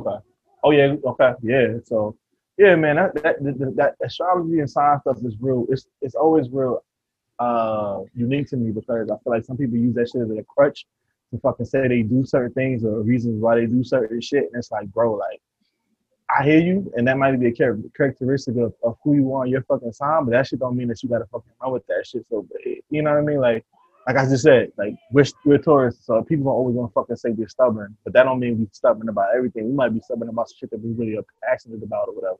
Okay. Oh yeah. Okay. Yeah. So yeah, man. That that, that, astrology and science stuff is real. It's it's always real uh unique to me because I feel like some people use that shit as a crutch to fucking say they do certain things or reasons why they do certain shit, and it's like, bro, like I hear you, and that might be a characteristic of, of who you are your fucking sign, but that shit don't mean that you gotta fucking run with that shit. So you know what I mean? Like, like I just said, like we're we're Taurus, so people are always gonna fucking say we're stubborn, but that don't mean we're stubborn about everything. We might be stubborn about shit that we really are passionate about or whatever.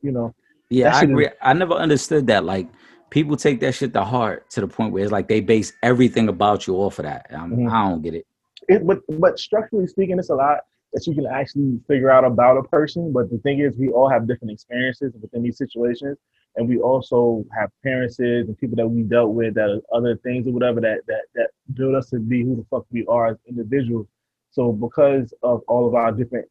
You know? Yeah, I agree. Is- I never understood that. Like people take that shit to heart to the point where it's like they base everything about you off of that. Mm-hmm. I don't get it. it. But but structurally speaking, it's a lot that you can actually figure out about a person. But the thing is, we all have different experiences within these situations, and we also have parents and people that we dealt with that other things or whatever that that that build us to be who the fuck we are as individuals. So because of all of our different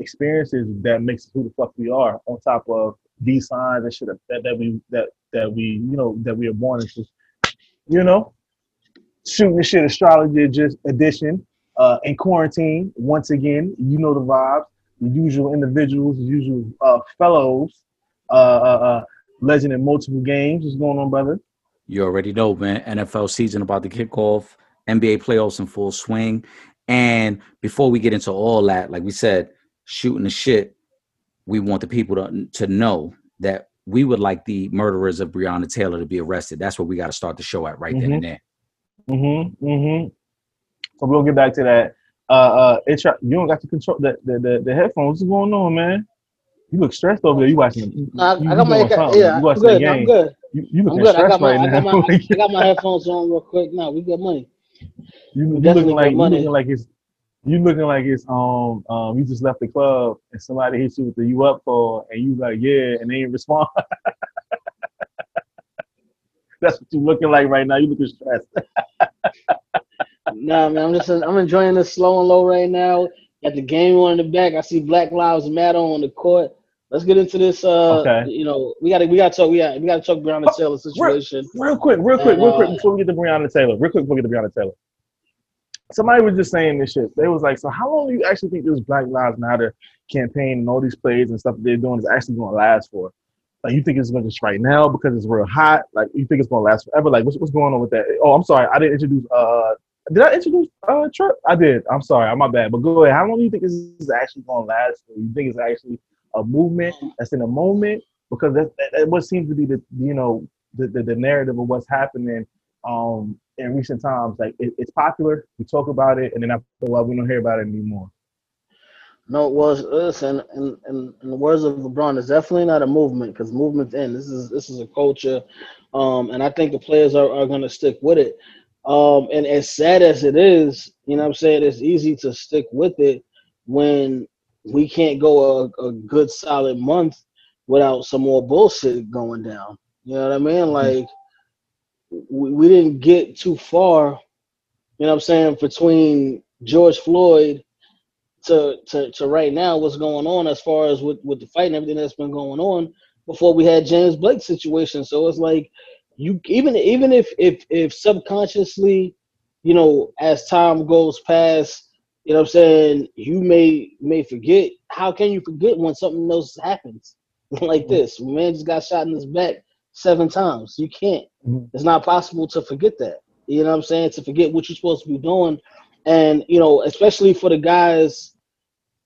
experiences, that makes us who the fuck we are. On top of these signs and shit that, that we that that we you know that we are born into, you know, shooting shit astrology just edition uh, in quarantine. Once again, you know the vibes. The usual individuals, the usual uh, fellows, uh, uh, uh, legend in multiple games. What's going on, brother? You already know, man. NFL season about to kick off. NBA playoffs in full swing. And before we get into all that, like we said, shooting the shit, we want the people to, to know that we would like the murderers of Breonna Taylor to be arrested. That's where we got to start the show at right mm-hmm. then and there. Mm-hmm. Mm-hmm. So we'll get back to that. Uh, uh, it's you don't got to control the the, the, the headphones. What's going on, man? You look stressed over there. You watching? You, I, I got my yeah. You watching I'm good. I'm good. You, you looking stressed I got my, right I got. My, I got my headphones on real quick. Now we got money. You, you looking like you looking like it's you looking like it's um um you just left the club and somebody hit you with the you up for and you like yeah and they ain't respond. That's what you looking like right now. You looking stressed. nah, man, I'm just I'm enjoying this slow and low right now. Got the game on in the back. I see Black Lives Matter on the court. Let's get into this. Uh, okay. You know, we got to we got to talk. We got we got to talk Breonna Taylor situation. Real, real quick, real quick, and, real quick uh, before we get to Breonna Taylor. Real quick before we get to Breonna Taylor. Somebody was just saying this shit. They was like, so how long do you actually think this Black Lives Matter campaign and all these plays and stuff that they're doing is actually going to last for? Like, you think it's going to just right now because it's real hot? Like, you think it's going to last forever? Like, what's, what's going on with that? Oh, I'm sorry, I didn't introduce uh did I introduce uh Trip? I did. I'm sorry. I'm my bad. But go ahead. How long do you think this is actually gonna last? Do you think it's actually a movement that's in a moment? Because that, that, what seems to be the you know the, the, the narrative of what's happening um in recent times. Like it, it's popular, we talk about it, and then after a while we don't hear about it anymore. No, it was listen, in, in, in the words of LeBron, it's definitely not a movement because movement's in. This is this is a culture, um, and I think the players are, are going to stick with it. Um, and as sad as it is, you know I'm saying, it's easy to stick with it when we can't go a, a good solid month without some more bullshit going down. You know what I mean? Mm-hmm. Like we, we didn't get too far, you know what I'm saying, between George Floyd to, to, to right now what's going on as far as with, with the fight and everything that's been going on before we had James Blake situation. So it's like you even even if if if subconsciously, you know, as time goes past, you know what I'm saying, you may may forget. How can you forget when something else happens like mm-hmm. this? Man just got shot in his back seven times. You can't. Mm-hmm. It's not possible to forget that. You know what I'm saying? To forget what you're supposed to be doing. And, you know, especially for the guys,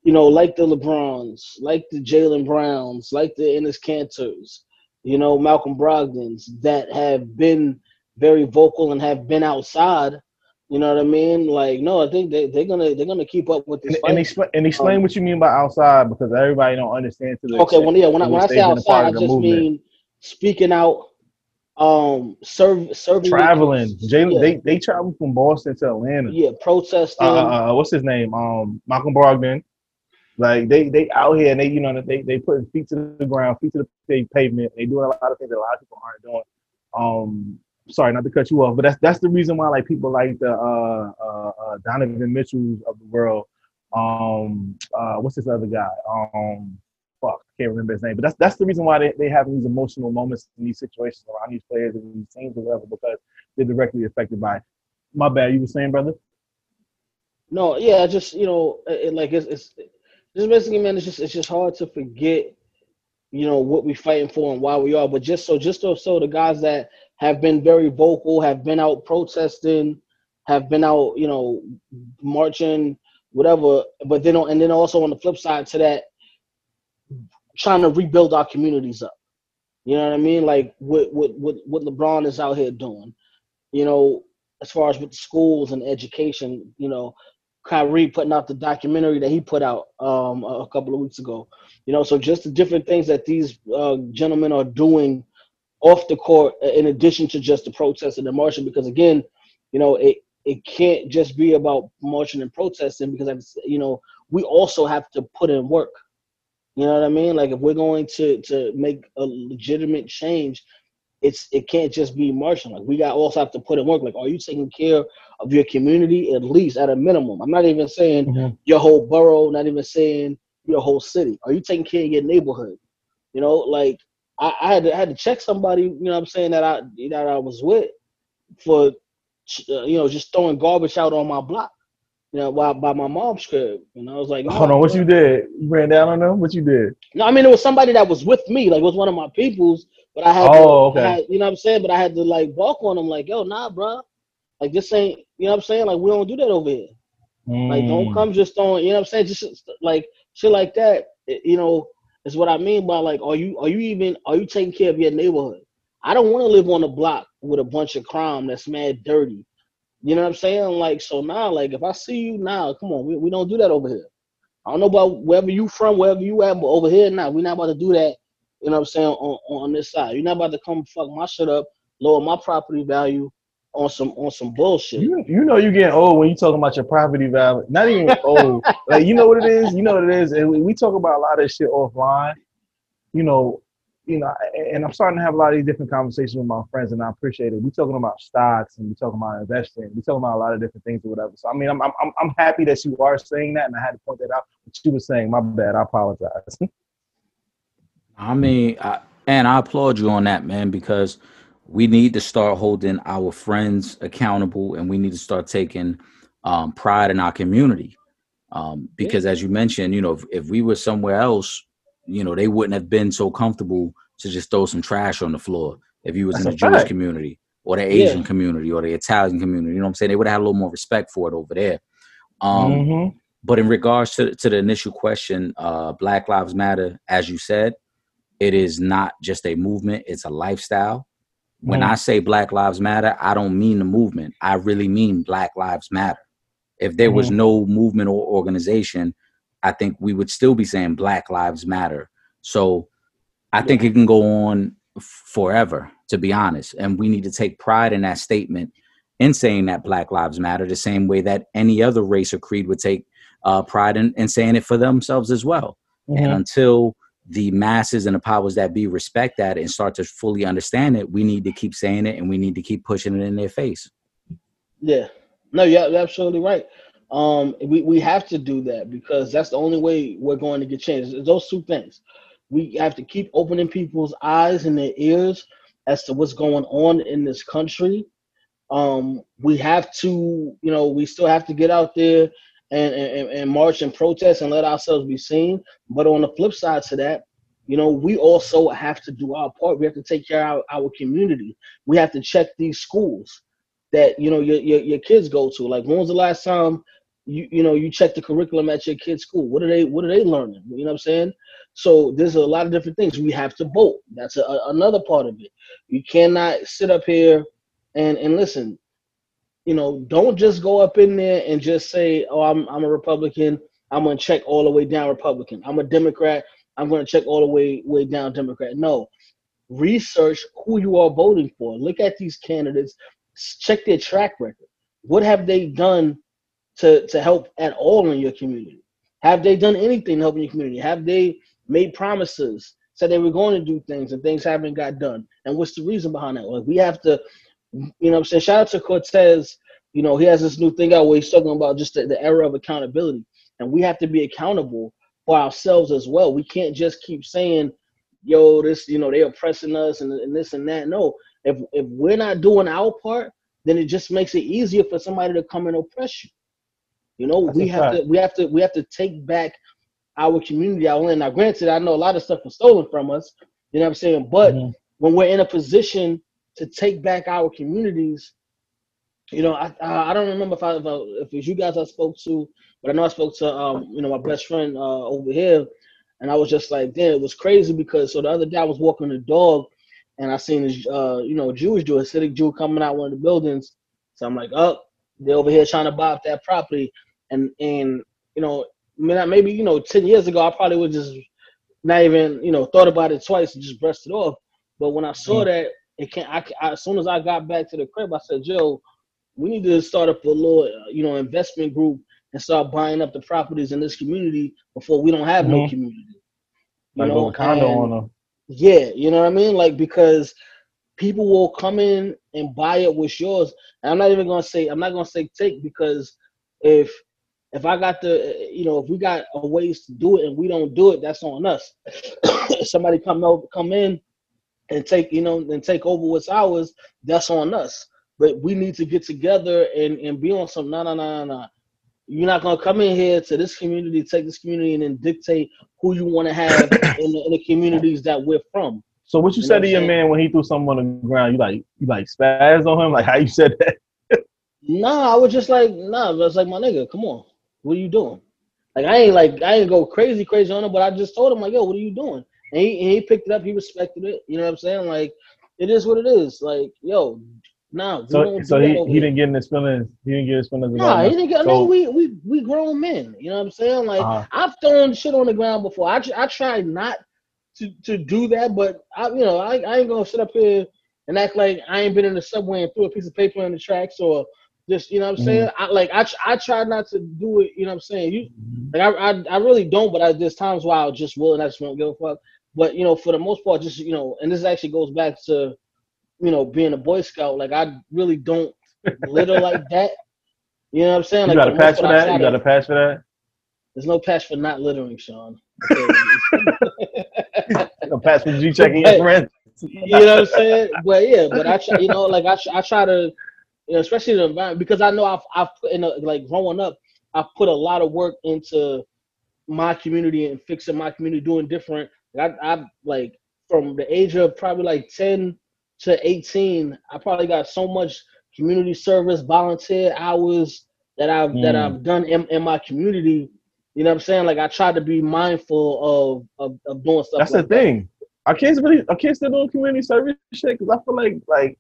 you know, like the LeBrons, like the Jalen Browns, like the Enes Kantors, you know, Malcolm Brogdons that have been very vocal and have been outside. You know what I mean? Like, no, I think they, they're gonna they're gonna keep up with this. And, and, explain, and explain um, what you mean by outside because everybody don't understand. To the okay, when yeah, when I, when I say outside, I just movement. mean speaking out, um, serve serving traveling. Yeah. they they travel from Boston to Atlanta. Yeah, protesting. Uh, uh, uh, what's his name? Um, Malcolm Brogdon. Like they they out here and they you know they they putting feet to the ground, feet to the pavement. They doing a lot of things that a lot of people aren't doing. Um, sorry not to cut you off, but that's that's the reason why like people like the uh, uh, uh Donovan Mitchells of the world. Um, uh, what's this other guy? Um, fuck, can't remember his name, but that's that's the reason why they they have these emotional moments in these situations around these players and these teams or whatever because they're directly affected by. It. My bad. You were saying, brother? No, yeah, just you know, it, like it's, it's just basically, man, it's just it's just hard to forget, you know, what we're fighting for and why we are. But just so just so, so the guys that have been very vocal, have been out protesting, have been out, you know, marching, whatever. But then and then also on the flip side to that, trying to rebuild our communities up. You know what I mean? Like what what what what LeBron is out here doing. You know, as far as with schools and education, you know, Kyrie putting out the documentary that he put out um, a couple of weeks ago. You know, so just the different things that these uh, gentlemen are doing off the court, in addition to just the protesting and the marching, because again, you know, it it can't just be about marching and protesting because I've, you know we also have to put in work. You know what I mean? Like if we're going to to make a legitimate change, it's it can't just be marching. Like we got also have to put in work. Like, are you taking care of your community at least at a minimum? I'm not even saying mm-hmm. your whole borough, not even saying your whole city. Are you taking care of your neighborhood? You know, like I, I had to I had to check somebody. You know, what I'm saying that I that I was with for uh, you know just throwing garbage out on my block. You know, by, by my mom's crib. And I was like, Hold on, what you did? You ran down on them? What you did? No, I mean it was somebody that was with me, like it was one of my peoples but I had, oh, to, okay. Had, you know what I'm saying? But I had to like walk on them, like, yo, nah, bro. Like this ain't, you know what I'm saying? Like we don't do that over here. Mm. Like don't hmm. come just throwing, you know what I'm saying? Just like shit like that. You know, is what I mean by like, are you are you even are you taking care of your neighborhood? I don't want to live on a block with a bunch of crime that's mad dirty. You know what I'm saying? Like so now, like if I see you now, come on, we, we don't do that over here. I don't know about wherever you from, wherever you at, but over here now, we're not about to do that you know what I'm saying, on, on this side. You're not about to come fuck my shit up, lower my property value on some on some bullshit. You, you know you getting old when you talking about your property value. Not even old. like you know what it is? You know what it is? And we, we talk about a lot of shit offline. You know, you know, and I'm starting to have a lot of these different conversations with my friends, and I appreciate it. We talking about stocks and we talking about investing. We talking about a lot of different things or whatever. So I mean, I'm I'm I'm happy that you are saying that, and I had to point that out. But you were saying, my bad. I apologize. I mean, I, and I applaud you on that, man, because we need to start holding our friends accountable, and we need to start taking um, pride in our community. Um, because as you mentioned, you know, if, if, we were somewhere else, you know, they wouldn't have been so comfortable to just throw some trash on the floor if you was That's in the Jewish fact. community or the Asian yeah. community or the Italian community. You know what I'm saying? They would have had a little more respect for it over there. Um, mm-hmm. But in regards to, to the initial question, uh, Black Lives Matter, as you said, it is not just a movement, it's a lifestyle. When mm. I say Black Lives Matter, I don't mean the movement. I really mean Black Lives Matter. If there mm. was mm-hmm. no movement or organization, I think we would still be saying Black Lives Matter. So I yeah. think it can go on forever, to be honest. And we need to take pride in that statement in saying that Black Lives Matter, the same way that any other race or creed would take uh, pride in, in saying it for themselves as well. Mm-hmm. And until the masses and the powers that be respect that and start to fully understand it, we need to keep saying it and we need to keep pushing it in their face. Yeah. No, you're absolutely right. Um, we, we have to do that because that's the only way we're going to get change. Those two things. We have to keep opening people's eyes and their ears as to what's going on in this country. Um, we have to, you know, we still have to get out there and, and, and march and protest and let ourselves be seen. But on the flip side to that, you know, we also have to do our part. We have to take care of our, our community. We have to check these schools that you know your, your, your kids go to. Like when was the last time you you know you check the curriculum at your kid's school? What are they what are they learning? You know what I'm saying? So there's a lot of different things. We have to vote. That's a, another part of it. You cannot sit up here and and listen you know, don't just go up in there and just say, "Oh, I'm I'm a Republican. I'm gonna check all the way down Republican. I'm a Democrat. I'm gonna check all the way way down Democrat." No, research who you are voting for. Look at these candidates. Check their track record. What have they done to to help at all in your community? Have they done anything to help in your community? Have they made promises? Said they were going to do things and things haven't got done. And what's the reason behind that? Like we have to you know I'm saying? Shout out to Cortez. You know, he has this new thing out where he's talking about just the, the era of accountability. And we have to be accountable for ourselves as well. We can't just keep saying, yo, this, you know, they're oppressing us and, and this and that. No, if if we're not doing our part, then it just makes it easier for somebody to come and oppress you. You know, That's we have fact. to we have to we have to take back our community, our land. Now, granted, I know a lot of stuff was stolen from us. You know what I'm saying? But mm-hmm. when we're in a position to take back our communities, you know, I I don't remember if I if, it was you guys I spoke to, but I know I spoke to um you know my best friend uh, over here, and I was just like, damn, it was crazy because so the other day I was walking the dog, and I seen this uh you know Jewish Jew, Hasidic Jew coming out one of the buildings, so I'm like, oh, they're over here trying to buy up that property, and and you know maybe you know ten years ago I probably would just not even you know thought about it twice and just brushed it off, but when I saw mm-hmm. that it can't. I, I, as soon as I got back to the crib, I said, "Joe, we need to start up a little, uh, you know, investment group and start buying up the properties in this community before we don't have mm-hmm. no community." You like know, condo on them. Yeah, you know what I mean? Like because people will come in and buy it with yours. And I'm not even gonna say I'm not gonna say take because if if I got the you know if we got a ways to do it and we don't do it, that's on us. Somebody come over come in and take you know and take over what's ours, that's on us. But we need to get together and and be on some no no no no. You're not gonna come in here to this community, take this community, and then dictate who you want to have in, the, in the communities that we're from. So what you, you said to your man when he threw something on the ground, you like you like spaz on him, like how you said that? nah, I was just like, nah, I was like, my nigga, come on, what are you doing? Like I ain't like I ain't go crazy crazy on him, but I just told him like, yo, what are you doing? And he, and he picked it up. He respected it. You know what I'm saying? Like, it is what it is. Like, yo, no. So, so he, he didn't get in his feelings. He didn't get his feelings. No, he didn't get. I mean, we we we grown men. You know what I'm saying? Like, uh-huh. I've thrown shit on the ground before. I I try not to to do that, but I you know I, I ain't gonna sit up here and act like I ain't been in the subway and threw a piece of paper on the tracks or just you know what I'm saying. Mm-hmm. I like I I try not to do it. You know what I'm saying. You mm-hmm. like I, I I really don't, but I, there's times where I just will and I just won't give a fuck. But you know, for the most part, just you know, and this actually goes back to, you know, being a Boy Scout. Like I really don't litter like that. You know what I'm saying? You got a patch for that. You got a patch for that. There's no patch for not littering, Sean. no patch for G checking your friends. you know what I'm saying? But yeah, but I try, you know, like I, I try to, you know, especially the environment because I know I've, I've put in a, like growing up, I've put a lot of work into my community and fixing my community, doing different I, I like from the age of probably like 10 to 18, I probably got so much community service, volunteer hours that I've mm. that I've done in, in my community. You know what I'm saying? Like I try to be mindful of of, of doing stuff. That's like the thing. That. I can't really I can't still do community service shit because I feel like like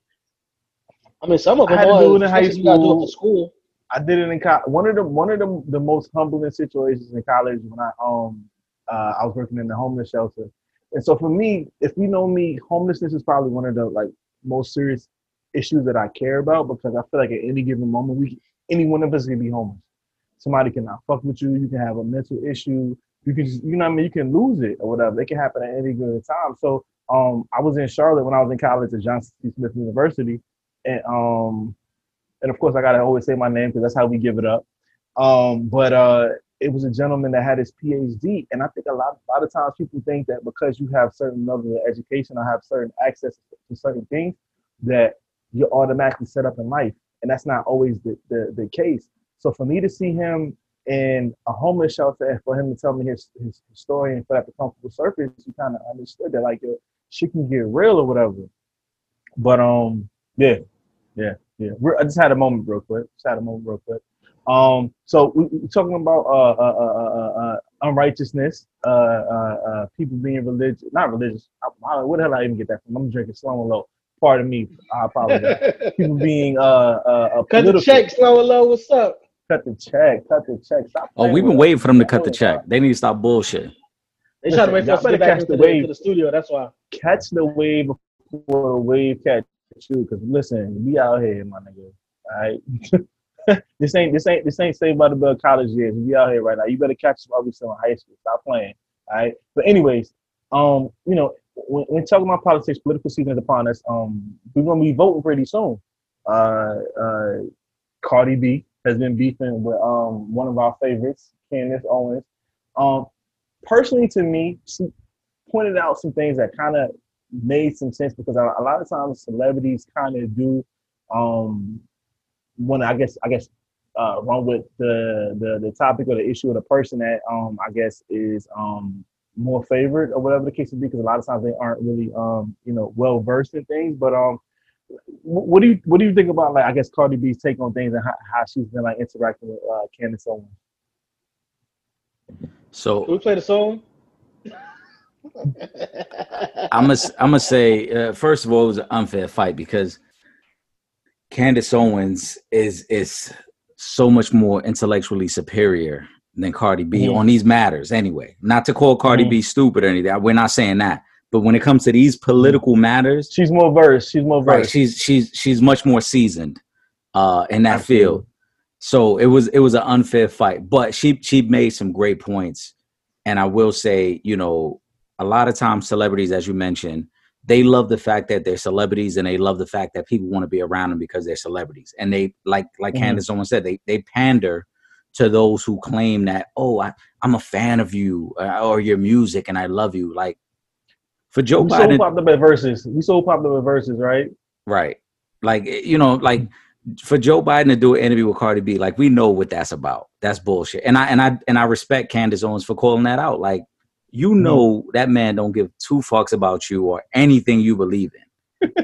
I mean some of them I had to do it in high school. Do it school. I did it in college. One of the one of the the most humbling situations in college when I um uh, I was working in the homeless shelter. And so for me, if you know me, homelessness is probably one of the like most serious issues that I care about because I feel like at any given moment, we any one of us can be homeless. Somebody can not fuck with you. You can have a mental issue. You can just, you know, I mean, you can lose it or whatever. It can happen at any given time. So, um, I was in Charlotte when I was in college at Johnson C. Smith University, and um, and of course I gotta always say my name because that's how we give it up. Um, but uh, it was a gentleman that had his PhD. And I think a lot, a lot of times people think that because you have certain level of education or have certain access to certain things, that you're automatically set up in life. And that's not always the, the, the case. So for me to see him in a homeless shelter and for him to tell me his, his story and for that to come to the surface, you kind of understood that like shit can get real or whatever. But um, yeah, yeah, yeah. We're, I just had a moment real quick. Just had a moment real quick. Um, so we, are talking about uh, uh, uh, uh, unrighteousness, people being religious, not religious. I, what the hell I even get that from? I'm drinking slow and low. Pardon me. I apologize. people being uh, uh, cut the check, slow and low. What's up? Cut the check. Cut the check. Stop. Oh, we've been waiting for them to cut the check. They need to stop bullshit. They trying to wait for us to get back into the, wave. the studio. That's why. Catch the wave before the wave catch you. Because listen, we out here, my nigga. All right. this ain't this ain't this ain't Saved by the Bell college years. We out here right now. You better catch us while we still in high school. Stop playing. All right. But anyways, um, you know, when, when talking about politics, political season is upon us. Um, we're gonna be voting pretty soon. Uh, uh, Cardi B has been beefing with um one of our favorites, Candace Owens. Um, personally, to me, she pointed out some things that kind of made some sense because a, a lot of times celebrities kind of do um when I guess I guess uh, run with the, the the topic or the issue of the person that um I guess is um more favored or whatever the case may be because a lot of times they aren't really um you know well versed in things but um what do you what do you think about like I guess Cardi B's take on things and how, how she's been like interacting with uh, Candace Owens? So Can we play the song? I'm gonna I'm gonna say uh, first of all it was an unfair fight because Candace Owens is is so much more intellectually superior than Cardi B Mhm. on these matters anyway. Not to call Cardi Mhm. B stupid or anything. We're not saying that. But when it comes to these political matters, She's more versed. She's more right, versed. she's she's she's much more seasoned uh in that Absolutely. field. So it was it was an unfair fight, but she she made some great points. And I will say, you know, a lot of times celebrities, as you mentioned, they love the fact that they're celebrities and they love the fact that people want to be around them because they're celebrities. And they like like Mhm. Candace Owens said, they they pander to those who claim that, oh, I, I'm a fan of you uh, or your music and I love you. Like for Joe we so Biden, popular at verses. We so popular verses, right? Right. Like eh, you know, like for Joe Biden to do an interview with Cardi B, like we know what that's about. That's bullshit. And I and I and I respect Candace Owens for calling that out. Like you know that man don't give two fucks about you or anything you believe in.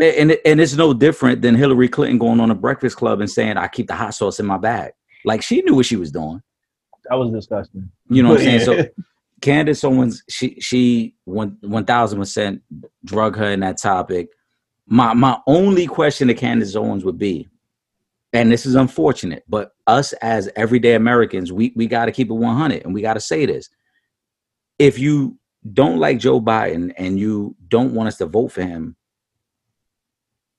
And and it's no different than Hillary Clinton going on a Breakfast Club and saying I keep the hot sauce in my bag. Like she knew what she was doing. That was disgusting. You know what I'm saying? So Candace Owens, she she one one thousand percent drug her in that topic. My my only question to Candace Owens would be, and this is unfortunate, but us as everyday Americans, we we got to keep it one hundred, and we got to say this: if you don't like Joe Biden and you don't want us to vote for him,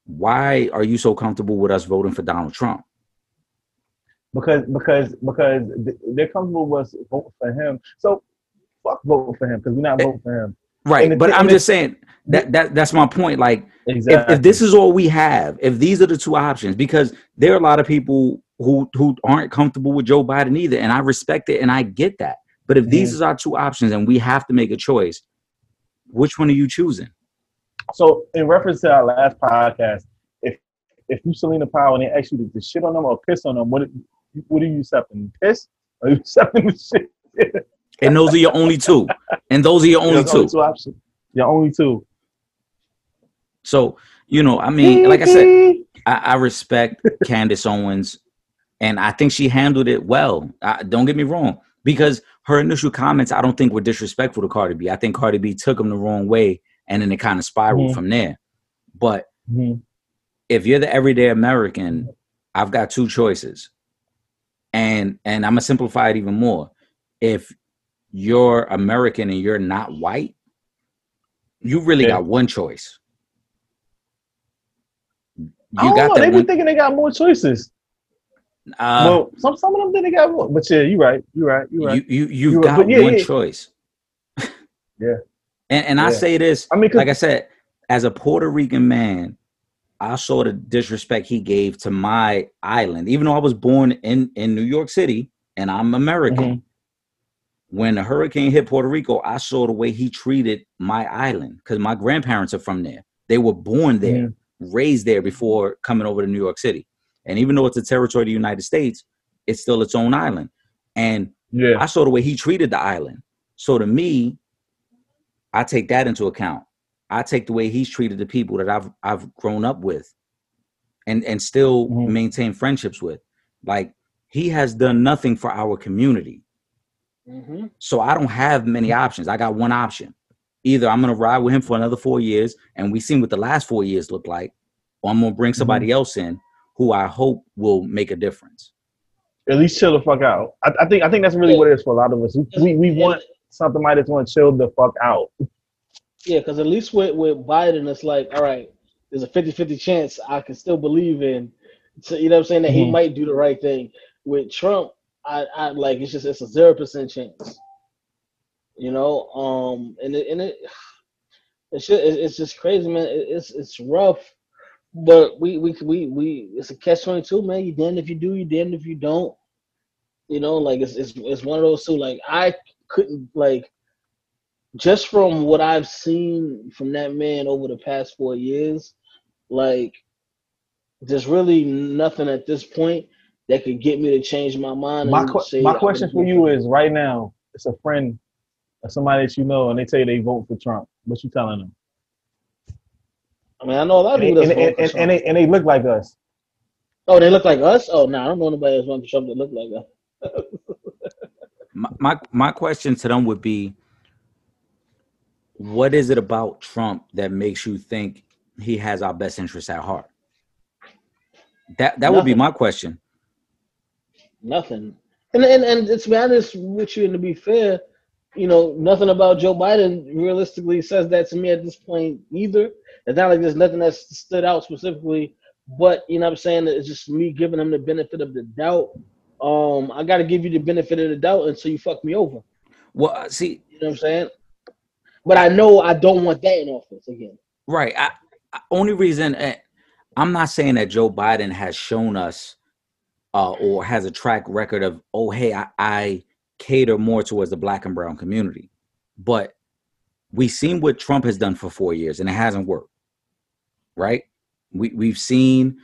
why are you so comfortable with us voting for Donald Trump? because because because they're comfortable with us voting for him. So fuck voting for him because we're not Eh, voting for him. Right, but I'm just saying that that that's my point. Like Exactly. if, if this is all we have, if these are the two options, because there are a lot of people who who aren't comfortable with Joe Biden either, and I respect it and I get that. But if these Mhm. are our two options and we have to make a choice, which one are you choosing? so in reference to our last podcast, if if you Selena Powell and they ask you to, to shit on them or piss on them, what what are you accepting? Piss or you accepting the shit? And those are your only two. And those are your only two. two options. Your only two. So, you know, I mean, like I said, I, I respect Candace Owens, and I think she handled it well. I, don't get me wrong, because her initial comments I don't think were disrespectful to Cardi B. I think Cardi B took them the wrong way, and then it kind of spiraled Mhm. from there. But Mhm. if you're the everyday American, I've got two choices, and and I'm gonna simplify it even more. If you're American and you're not white, you really Yeah. got one choice. You I don't got know. They be one. thinking they got more choices. Uh, well, some some of them didn't got one, But yeah, you're right. You're right. You're right. You you you've You're right, got but yeah, one yeah. choice. Yeah. And and I say this, I mean, like I said, as a Puerto Rican man, I saw the disrespect he gave to my island, even though I was born in in New York City and I'm American. Mhm. When the hurricane hit Puerto Rico, I saw the way he treated my island because my grandparents are from there. They were born there, raised there before coming over to New York City. And even though it's a territory of the United States, it's still its own island. And yeah. I saw the way he treated the island. So to me, I take that into account. I take the way he's treated the people that I've I've grown up with and and still Mhm. maintain friendships with. Like he has done nothing for our community. hmm So I don't have many options. I got one option. Either I'm gonna ride with him for another four years, and we seen what the last four years look like, or I'm gonna bring somebody else in who I hope will make a difference. At least chill the fuck out. I, I think I think that's really what it is for a lot of us. We we Yeah. want something might just want to chill the fuck out. Yeah, because at least with, with Biden, it's like, all right, there's a 50 50 chance I can still believe in, so, you know what I'm saying, that he Mhm. might do the right thing. With Trump, I, I like, it's just, it's a 0% chance. You know, um, and it, and it, it's just, it's just crazy, man. It, it's, it's rough, but we, we, we, we, it's a catch 22, man. You damned if you do, you damned if you don't. You know, like, it's, it's, it's one of those two. Like, I couldn't, like, just from what I've seen from that man over the past four years, like there's really nothing at this point that could get me to change my mind. My, qu- my question for you is right now, it's a friend or somebody that you know, and they tell you they vote for Trump. What you telling them? I mean, I know a lot of people and, that and, and, and, they, and they look like us. Oh, they look like us? Oh, no, nah, I don't know anybody that's voting for Trump that look like us. my, my my question to them would be what is it about Trump that makes you think he has our best interests at heart? That that Nothing. would be my question. Nothing. And and and to be honest with you, and to be fair, you know, nothing about Joe Biden realistically says that to me at this point either. It's not like there's nothing that's stood out specifically, but you know what I'm saying? It's just me giving him the benefit of the doubt. Um, I gotta give you the benefit of the doubt until you fuck me over. Well, uh, see, you know what I'm saying? But I know I don't want that in office again. Right. I, I only reason uh, I'm not saying that Joe Biden has shown us uh, or has a track record of, oh, hey, I, I cater more towards the black and brown community. But we've seen what Trump has done for four years and it hasn't worked. Right? We, we've seen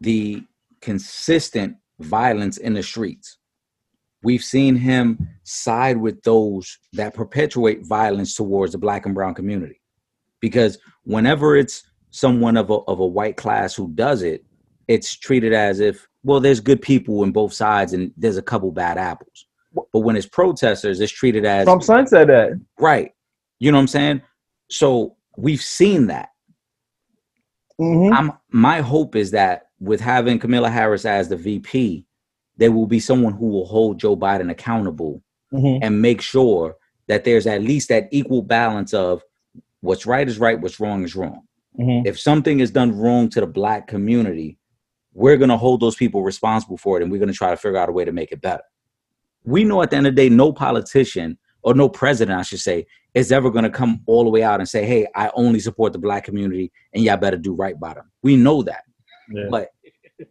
the consistent violence in the streets. We've seen him side with those that perpetuate violence towards the black and brown community. Because whenever it's someone of a, of a white class who does it, it's treated as if, well, there's good people in both sides and there's a couple bad apples. But when it's protesters, it's treated as Trump son said that. Right. You know what I'm saying? So we've seen that. Mm-hmm. I'm my hope is that with having Kamala Harris as the VP, there will be someone who will hold Joe Biden accountable mm-hmm. and make sure that there's at least that equal balance of what's right is right, what's wrong is wrong. Mm-hmm. If something is done wrong to the black community, we're going to hold those people responsible for it and we're going to try to figure out a way to make it better. We know at the end of the day, no politician or no president, I should say, is ever going to come all the way out and say, hey, I only support the black community and y'all better do right by them. We know that. Yeah. But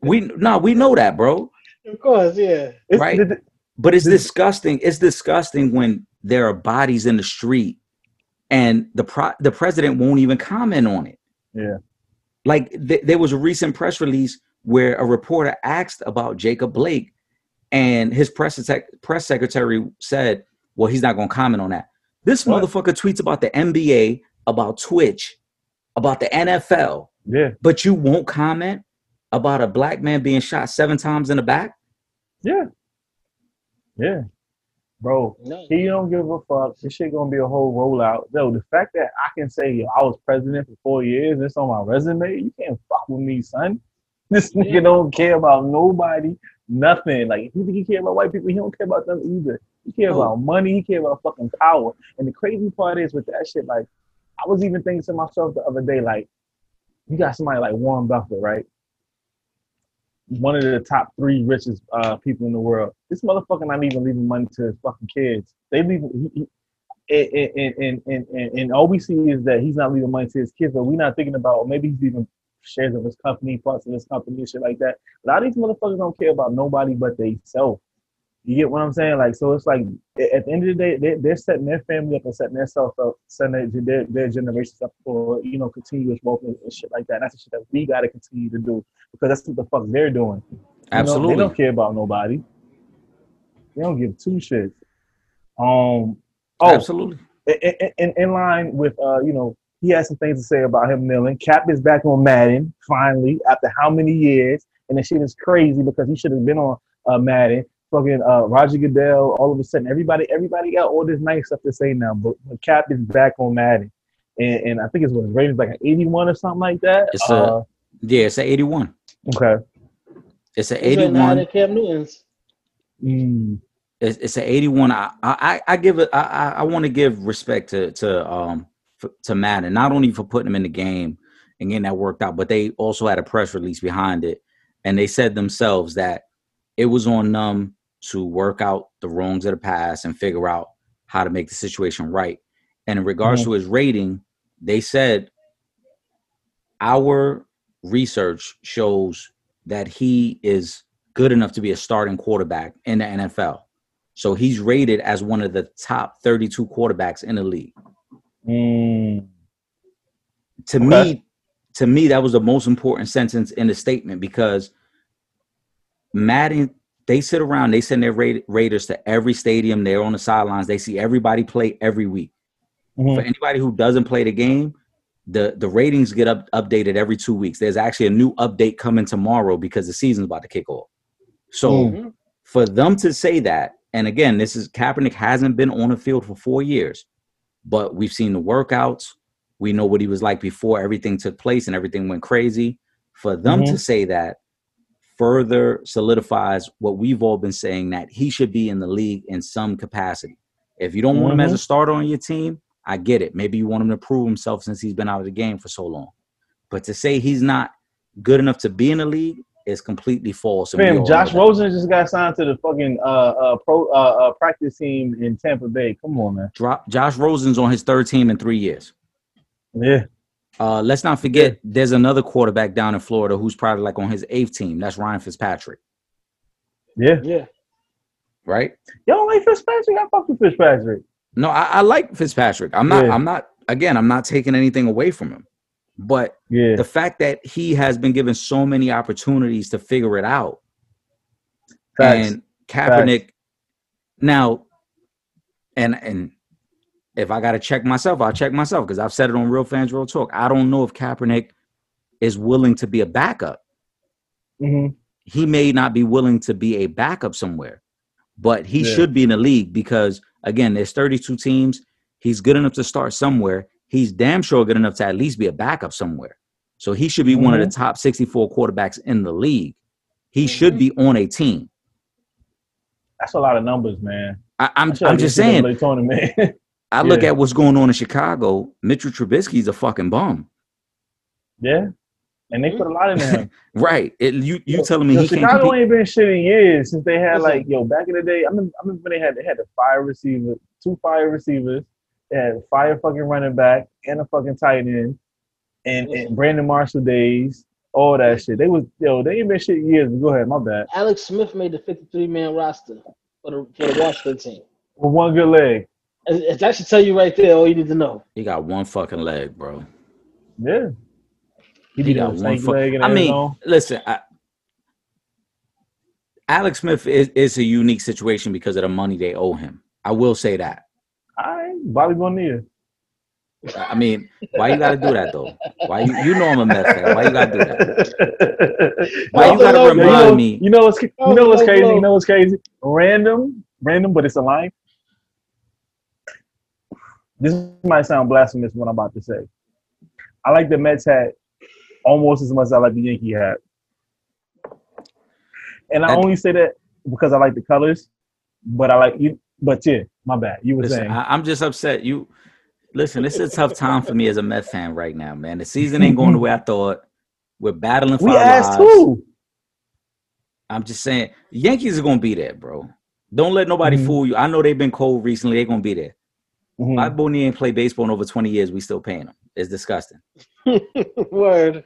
we no, we know that, bro. Of course, yeah. Right. It's, but it's disgusting. It's disgusting when there are bodies in the street and the pro- the president won't even comment on it. Yeah. Like th- there was a recent press release where a reporter asked about Jacob Blake and his press sec- press secretary said, "Well, he's not going to comment on that." This what? motherfucker tweets about the NBA, about Twitch, about the NFL. Yeah. But you won't comment about a black man being shot seven times in the back? Yeah. Yeah. Bro, no. he don't give a fuck. This shit gonna be a whole rollout. Yo, the fact that I can say yo, I was president for four years and it's on my resume, you can't fuck with me, son. This nigga don't care about nobody, nothing. Like if you think he care about white people, he don't care about them either. He care oh. about money, he care about fucking power. And the crazy part is with that shit, like I was even thinking to myself the other day, like, you got somebody like Warren Buffett, right? one of the top three richest uh, people in the world. This motherfucker not even leaving money to his fucking kids. They leave, he, he, and, and, and, and, and all we see is that he's not leaving money to his kids, but we're not thinking about maybe he's even shares of his company, parts of his company, shit like that. A lot of these motherfuckers don't care about nobody but they self. You get what I'm saying? Like, so it's like at the end of the day, they're, they're setting their family up and setting themselves up, setting their, their, their generations up for you know continuous wealth and, and shit like that. And that's the shit that we got to continue to do because that's what the fuck they're doing. You Absolutely, know, they don't care about nobody. They don't give two shits. Um, oh, absolutely. In, in, in line with uh, you know, he has some things to say about him kneeling. Cap is back on Madden finally after how many years? And the shit is crazy because he should have been on uh, Madden fucking uh, Roger Goodell, all of a sudden everybody everybody got all this nice stuff to say now, but, but Cap is back on Madden, and, and I think it's what his ratings like an eighty one or something like that. It's uh, a yeah, it's an eighty one. Okay, it's an eighty one. Cam Newton's. Mm. It's, it's an eighty one. I, I I give it. I I want to give respect to to um to Madden, not only for putting him in the game and getting that worked out, but they also had a press release behind it, and they said themselves that it was on them to work out the wrongs of the past and figure out how to make the situation right. And in regards mm-hmm. to his rating, they said our research shows that he is good enough to be a starting quarterback in the NFL. So he's rated as one of the top 32 quarterbacks in the league. Mm. To okay. me, to me, that was the most important sentence in the statement because Madden, they sit around, they send their Ra- raters to every stadium. They're on the sidelines. They see everybody play every week. Mhm. For anybody who doesn't play the game, the the ratings get up, updated every two weeks. There's actually a new update coming tomorrow because the season's about to kick off. So Mhm. for them to say that, and again, this is Kaepernick hasn't been on the field for four years, but we've seen the workouts. We know what he was like before everything took place and everything went crazy. For them to mm-hmm. say that further solidifies what we've all been saying that he should be in the league in some capacity. If you don't want him as mm-hmm. a starter on your team, I get it. Maybe you want him to prove himself since he's been out of the game for so long. But to say he's not good enough to be in the league is completely false. and we all Fam, Josh. Rosen just got signed to the fucking uh uh pro uh, uh practice team in Tampa Bay. Come on, man. Drop, Josh Rosen's on his third team in three years. Yeah. Uh, let's not forget, there's another quarterback down in Florida who's probably like on his eighth team. That's Ryan Fitzpatrick, Yeah. Yeah. right? Yo, don't like Fitzpatrick. I fuck with Fitzpatrick. No, I, I like Fitzpatrick. I'm not. Yeah. I'm not. Again, I'm not taking anything away from him, but Yeah. the fact that he has been given so many opportunities to figure it out, Facts. and Kaepernick now, and and if I got to check myself, I'll check myself because I've said it on Real Fans Real Talk. I don't know if Kaepernick is willing to be a backup. Mhm. he may not be willing to be a backup somewhere, but he Yeah. should be in the league because again, there's 32 teams. He's good enough to start somewhere. He's damn sure good enough to at least be a backup somewhere. So he should be one of the mm-hmm. top 64 quarterbacks in the league. He should mm-hmm. be on a team. That's a lot of numbers, man. I, I'm I should I'm have just get saying. NCAA tournament. I look Yeah. at what's going on in Chicago. Mitchell Trubisky's a fucking bum, yeah. And they put a lot in him. right? It, you you Yo, telling me yo, he can't Chicago compete? ain't been shit in years since they had like yo back in the day. I remember, I remember when they had they had the fire receiver, two fire receivers, they had a fire fucking running back and a fucking tight end, and, and Brandon Marshall days, all that shit. They was yo they ain't been shit years. But go ahead, my bad. Alex Smith made the 53 man roster for the, for the Washington team. With one good leg. And- and That should tell you right there all you need to know. He got one fucking leg, bro. Yeah. He, He got got one one fu- leg in I mean, end zone. listen, I, Alex Smith is, is a unique situation because of the money they owe him. I will say that. All right, Bobby Bonilla. I mean, why you got to do that though? Why you you know I'm a Mets fan? Why you got to do that? Why you got to no, you remind know, me? You know what's you know what's crazy? You know what's crazy? Random, random, but it's a line. This might sound blasphemous what I'm about to say. I like the Mets hat almost as much as I like the Yankee hat. And I That- only say that because I like the colors, but I like you. But yeah, my bad. You were Listen, saying I, I'm just upset. You listen. This is a tough time for me as a Mets fan right now, man. The season ain't going the way I thought. We're battling for we our asked lives. too. I'm just saying, Yankees are gonna be there, bro. Don't let nobody Mhm. fool you. I know they've been cold recently. They're gonna be there. Mhm. My Boney ain't played baseball in over 20 years. We still paying him. It's disgusting. Word.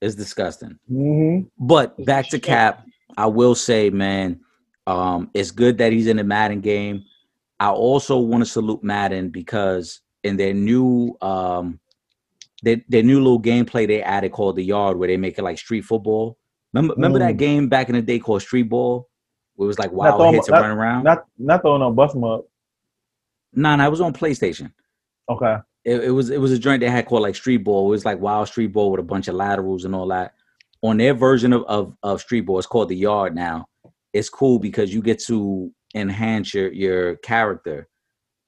It's disgusting. Mhm. But back to Cap, I will say, man, um, it's good that he's in the Madden game. I also want to salute Madden because in their new um their, their new little gameplay they added called the yard where they make it like street football. Remember remember that Mm. game back in the day called Street Ball? Where it was like wild hits and not- run around? Not not throwing no bust 'em up. nah, nah, it was on PlayStation. Okay. it, it was it was a joint they had called like Street Ball. It was like Wild Street Ball with a bunch of laterals and all that. On their version of, of, of Street Ball, it's called the Yard now. It's cool because you get to enhance your your character,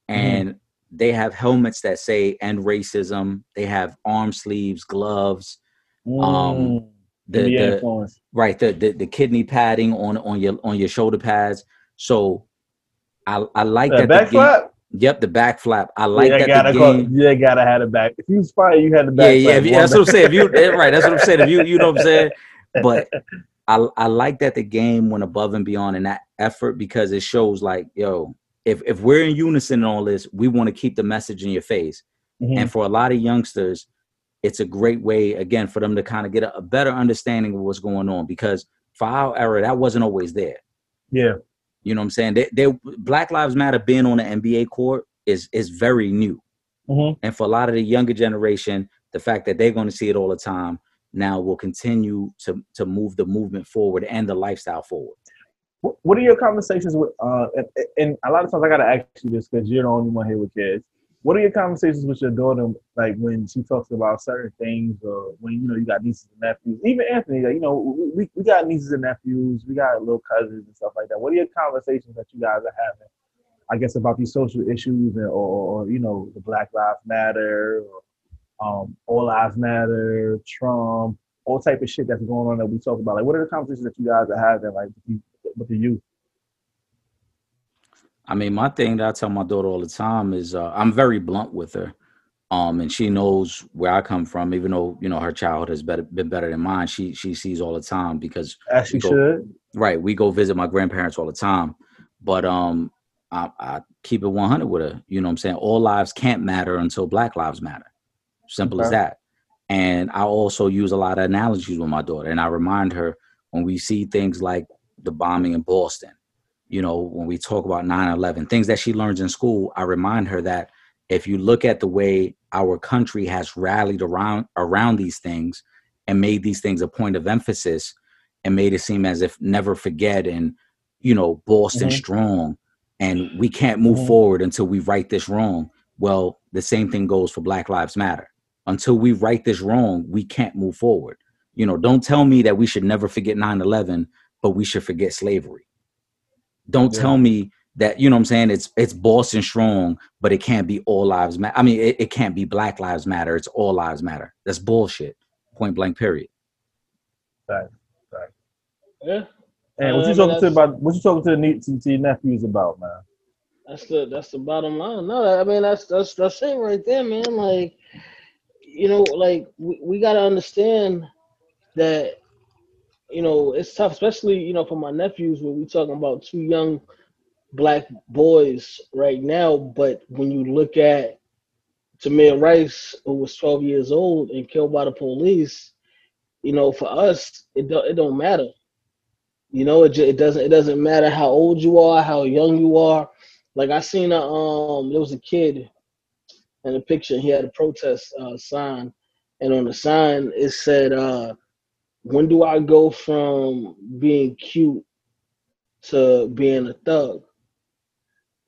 and they have helmets that say "End Racism." They have arm sleeves, gloves, Um, Mm. the, the right the, the the kidney padding on on your on your shoulder pads. So I I like That that. the game- Yep, the back flap. I like yeah, that gotta the go- game. yeah, gotta have it back. If you was fire, you had the back. yeah, yeah, if that's what I'm saying. If you eh, right, that's what I'm saying. If you you know what I'm saying. But I I like that the game went above and beyond in that effort because it shows like yo, if if we're in unison all this, we want to keep the message in your face. Mhm. And for a lot of youngsters, it's a great way again for them to kind of get a, a better understanding of what's going on because for our era that wasn't always there. yeah, You know what I'm saying? They, they Black Lives Matter being on the NBA court is is very new. Mhm. And for a lot of the younger generation, the fact that they're going to see it all the time now will continue to to move the movement forward and the lifestyle forward. What are your conversations with? Uh, and, and a lot of times I gotta ask you this because you're the only one here with kids. What are your conversations with your daughter like when she talks about certain things, or when you know you got nieces and nephews? Even Anthony, like, you know, we, we got nieces and nephews, we got little cousins and stuff like that. What are your conversations that you guys are having? I guess about these social issues, or, or you know, the Black Lives Matter, or um, All Lives Matter, Trump, all type of shit that's going on that we talk about. Like, what are the conversations that you guys are having, like with the, youth? I mean, my thing that I tell my daughter all the time is uh, I'm very blunt with her, um, and she knows where I come from. Even though you know her childhood has better, been better than mine, she she sees all the time because as she go, should. Right, we go visit my grandparents all the time, but um, I, I keep it 100 with her. You know what I'm saying? All lives can't matter until Black lives matter. Simple okay. as that. And I also use a lot of analogies with my daughter, and I remind her when we see things like the bombing in Boston, you know, when we talk about 9 11, things that she learns in school, I remind her that if you look at the way our country has rallied around around these things and made these things a point of emphasis and made it seem as if never forget and you know boston mm-hmm. strong and we can't move mm-hmm. forward until we right this wrong well the same thing goes for black lives matter until we right this wrong, we can't move forward. You know, don't tell me that we should never forget 9-11, but we should forget slavery. Don't yeah. tell me that, you know what I'm saying, it's it's Boston strong, but it can't be all lives matter. I mean, it, it can't be black lives matter, it's all lives matter. That's bullshit. Point blank period. Right. Right. Yeah. And what you uh, talking to about what you talking to the to, to your nephews about, man? That's the that's the bottom line. No, I mean that's that's that's it right there, man. Like you know, like we, we got to understand that, you know, it's tough, especially, you know, for my nephews when we talking about two young black boys right now. But when you look at Tamir Rice, who was 12 years old and killed by the police, you know, for us, it, don't, it don't matter. You know, it, it doesn't it doesn't matter how old you are, how young you are. Like I seen a um, there was a kid in the picture he had a protest uh, sign, and on the sign it said, uh, "When do I go from being cute to being a thug?"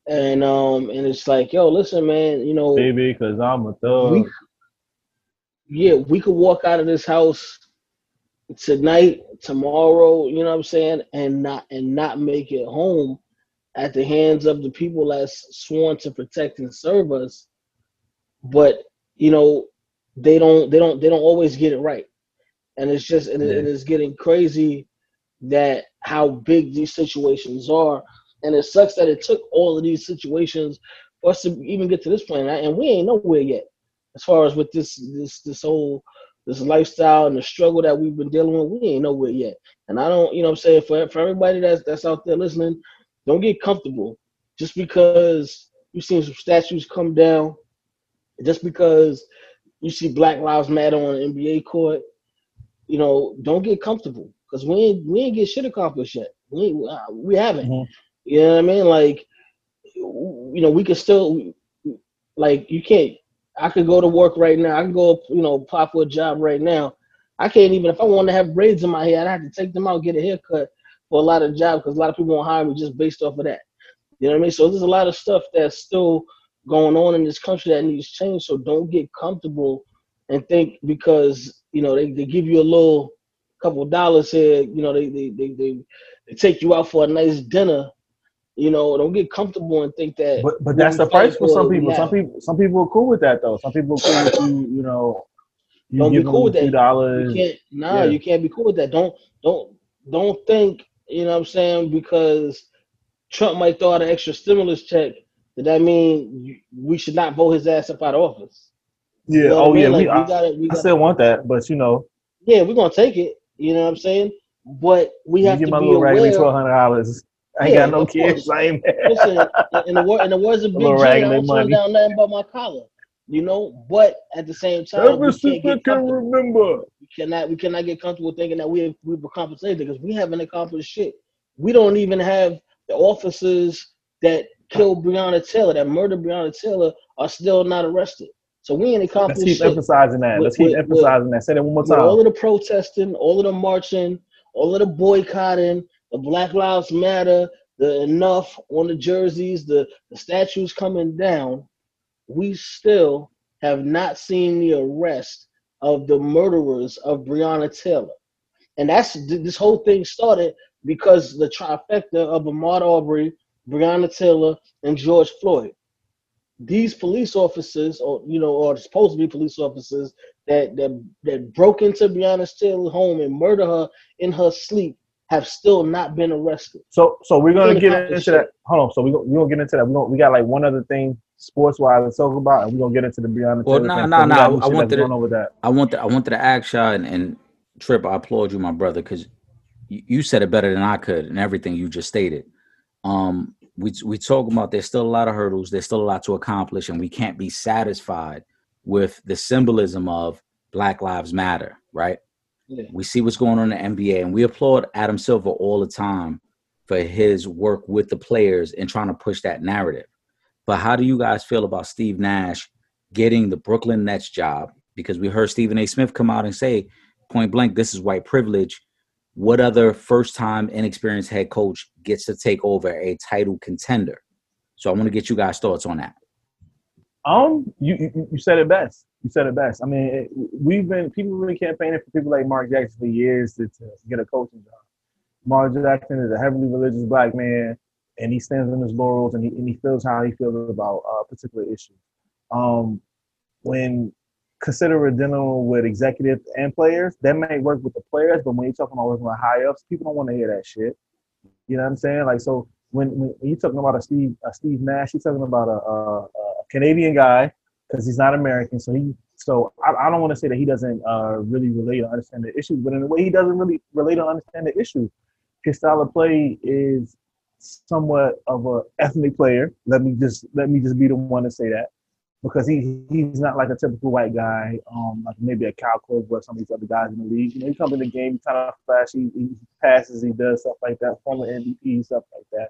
And um, and it's like, yo, listen, man, you know, baby, because I'm a thug. We, yeah, we could walk out of this house tonight, tomorrow, you know what I'm saying, and not and not make it home at the hands of the people that's sworn to protect and serve us but you know they don't they don't they don't always get it right. And it's just and yeah. it is getting crazy that how big these situations are. And it sucks that it took all of these situations for us to even get to this point. And we ain't nowhere yet as far as with this this this whole this lifestyle and the struggle that we've been dealing with we ain't nowhere yet. And i don't you know i'm saying for, for everybody that's that's out there listening don't get comfortable. Just because you've seen some statues come down just because you see Black Lives Matter on an NBA court, you know, don't get comfortable because we ain't we ain't get shit accomplished yet. We uh, we haven't. Mm-hmm. You know what I mean? Like, you know, we can still like you can't. I could go to work right now. I can go, you know, apply for a job right now. I can't even if I want to have braids in my hair, I'd have to take them out, get a haircut for a lot of jobs because a lot of people won't hire me just based off of that. You know what I mean? So there's a lot of stuff that's still going on in this country that needs change. So don't get comfortable and think because you know they, they give you a little couple dollars here, you know, they, they they, they they take you out for a nice dinner. You know, don't get comfortable and think that. But but that's the price for some people. Some people some people are cool with that though. Some people are cool with you. You know, you don't be cool with that. Dollars. You can't. Nah, yeah. you can't be cool with that. Don't don't don't think. You know what I'm saying? Because Trump might throw out an extra stimulus check does that mean we should not vote his ass up out of office? Yeah. You know oh I mean? yeah. Like, we, we gotta, we gotta, I still want that, but you know. Yeah, we're gonna take it. You know what I'm saying? But we have to be aware. twelve hundred dollars. I ain't yeah, got no kids. I ain't. Listen, in the in the words of Big J, I don't turn down nothing but my collar. You know, but at the same time, ever since I can remember, we cannot we cannot get comfortable thinking that we we've accomplished anything because we haven't accomplished shit. We don't even have the officers that killed Breonna Taylor, that murdered Breonna Taylor, are still not arrested. So we ain't accomplished. Let's keep emphasizing that. With- Let's keep with- emphasizing that. Say that one more time. all of the protesting, all of the marching, all of the boycotting, the Black Lives Matter, the enough on the jerseys, the, the statues coming down, we still have not seen the arrest of the murderers of Breonna Taylor. And that's this whole thing started because the trifecta of Ahmaud Arbery, Breonna Taylor, and George Floyd. These police officers, or you know, or supposed to be police officers, that that that broke into Breonna Taylor's home and murdered her in her sleep, have still not been arrested. So, so we're gonna Really get accomplish into that. Hold on. So we we gonna get into that. We gonna, we got like one other thing sports wise to talk about, and we are gonna get into the Breonna Well, Taylor nah, thing. nah, So we nah, I- new wanted to- going on that. I want the, I wanted to ask y'all and, and Trip. I applaud you, my brother, because you, you said it better than I could, and everything you just stated. Um, we we talk about there's still a lot of hurdles, there's still a lot to accomplish, and we can't be satisfied with the symbolism of Black Lives Matter, right? Yeah. We see what's going on in the NBA, and we applaud Adam Silver all the time for his work with the players and trying to push that narrative. But how do you guys feel about Steve Nash getting the Brooklyn Nets job? Because we heard Stephen A. Smith come out and say point blank, this is white privilege. What other first time inexperienced head coach gets to take over a title contender? So I want to get you guys' thoughts on that. Um, you, you said it best. You said it best. I mean, it, we've been people have been campaigning for people like Mark Jackson for years to, to get a coaching job. Mark Jackson is a heavily religious black man, and he stands on his laurels, and he and he feels how he feels about a particular issue. Um, when consider dealing with executives and players, that may work with the players, but when you're talking about working with high ups, people don't want to hear that shit. You know what I'm saying? Like, so when, when you're talking about a Steve a Steve Nash, you're talking about a, a, a Canadian guy because he's not American. So he so I, I don't want to say that he doesn't uh, really relate or understand the issues, but in a way he doesn't really relate or understand the issue. His style of play is somewhat of a ethnic player. Let me just let me just be the one to say that because he he's not like a typical white guy, um, like maybe a Kyle Korver or some of these other guys in the league. You know, he comes in the game, kind of flashy, he passes, he does stuff like that, former MVP, stuff like that.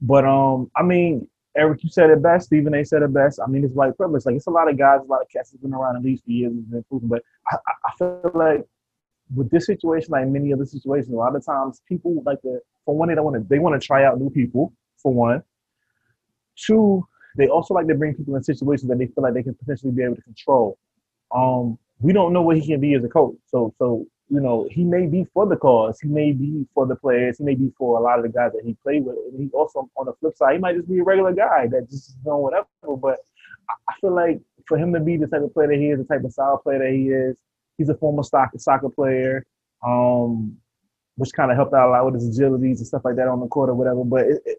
But um, I mean, Eric, you said it best. Stephen A. said it best. I mean, it's white privilege. Like it's a lot of guys, a lot of cats have been around at least for years and proven. But I, I, feel like with this situation, like many other situations, a lot of times people like to, for one, they don't want to, they want to try out new people. For one, two, they also like to bring people in situations that they feel like they can potentially be able to control. Um, we don't know what he can be as a coach. So, so you know, he may be for the cause, he may be for the players, he may be for a lot of the guys that he played with. And he also, on the flip side, he might just be a regular guy that just is doing whatever. But I- feel like for him to be the type of player that he is, the type of style player that he is, he's a former soccer soccer player, um, which kind of helped out a lot with his agilities and stuff like that on the court or whatever. But it, it,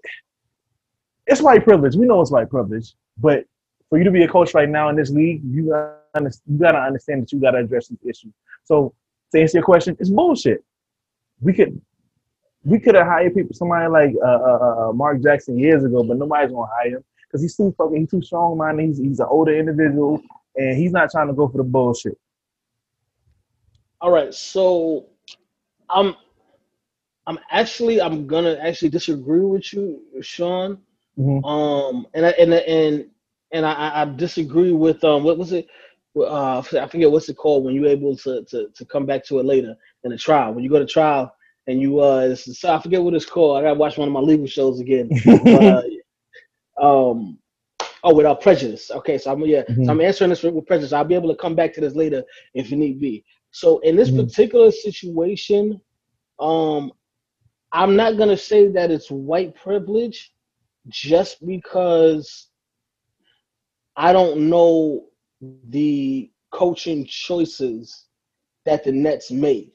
it's white privilege. We know it's white privilege. But for you to be a coach right now in this league, you gotta, you gotta understand that you gotta address these issues. So to answer your question, it's bullshit. We could we could have hired people, somebody like uh, uh, uh, Mark Jackson years ago, but nobody's gonna hire him because he's too fucking he's too strong minded. He's he's an older individual and he's not trying to go for the bullshit. All right, so I'm I'm actually I'm gonna actually disagree with you, Sean. Mhm. Um, and I, and and and I, I disagree with um what was it? Uh, I forget what's it called when you're able to, to to come back to it later in a trial. When you go to trial and you uh, it's, so I forget what it's called. I gotta watch one of my legal shows again. But, uh, um, oh, without prejudice. Okay, so I'm yeah, Mhm. so I'm answering this with prejudice. I'll be able to come back to this later if need be. So in this Mhm. particular situation, um, I'm not gonna say that it's white privilege, just because I don't know the coaching choices that the Nets made.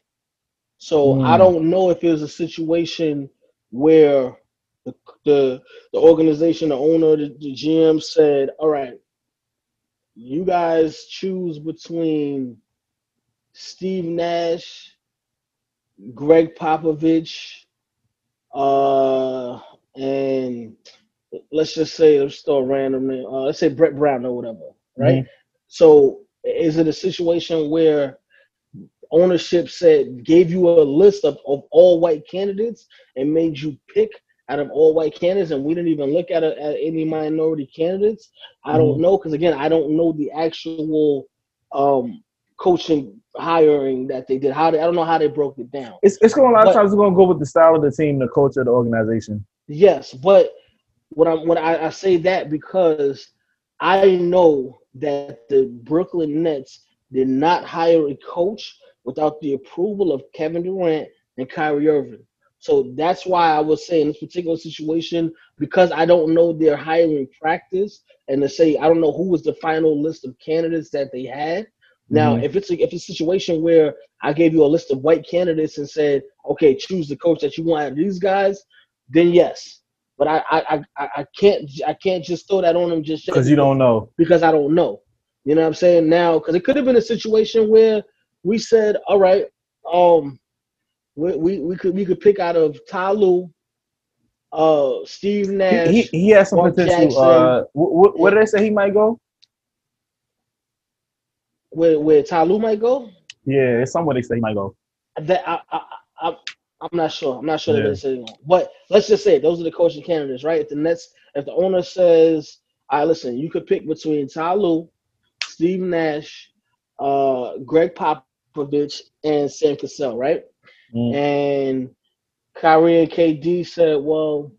So I Mm. don't know if was a situation where the the, the organization, the owner, the, the GM said, "All right, you guys choose between Steve Nash, Gregg Popovich, uh, and let's just say let's throw a random name. Uh, let's say Brett Brown or whatever, right? So is it a situation where ownership said gave you a list of, of all white candidates and made you pick out of all white candidates, and we didn't even look at, a, at any minority candidates. I don't Mhm. know because again, I don't know the actual um, coaching hiring that they did. How they, I don't know how they broke it down. It's it's going a lot But- of times it's going to go with the style of the team, the culture of the organization. Yes, but what I'm when I, I say that because I know that the Brooklyn Nets did not hire a coach without the approval of Kevin Durant and Kyrie Irving. So that's why I was saying this particular situation because I don't know their hiring practice and to say I don't know who was the final list of candidates that they had. Now, Mhm. if it's a, if it's a situation where I gave you a list of white candidates and said, okay, choose the coach that you want out of these guys, then yes. But I I, I, I can't I can't just throw that on him just Because you don't know. because I don't know. You know what I'm saying? Now, because it could have been a situation where we said, all right, um, we, we, we could we could pick out of Ty Lue, uh, Steve Nash. He, he, he has some Mark potential. Jackson. Uh, what, what did they say he might go? where where Ty Lue might go. Yeah, it's somewhere they say he might go. That I, I, I I'm not sure. I'm not sure Yeah. that they're sitting on. But let's just say those are the coaching candidates, right? If the Nets, if the owner says, "All right, listen, you could pick between Ty Lue, Steve Nash, uh, Gregg Popovich, and Sam Cassell, right?" Mm. And Kyrie and KD said, "Well,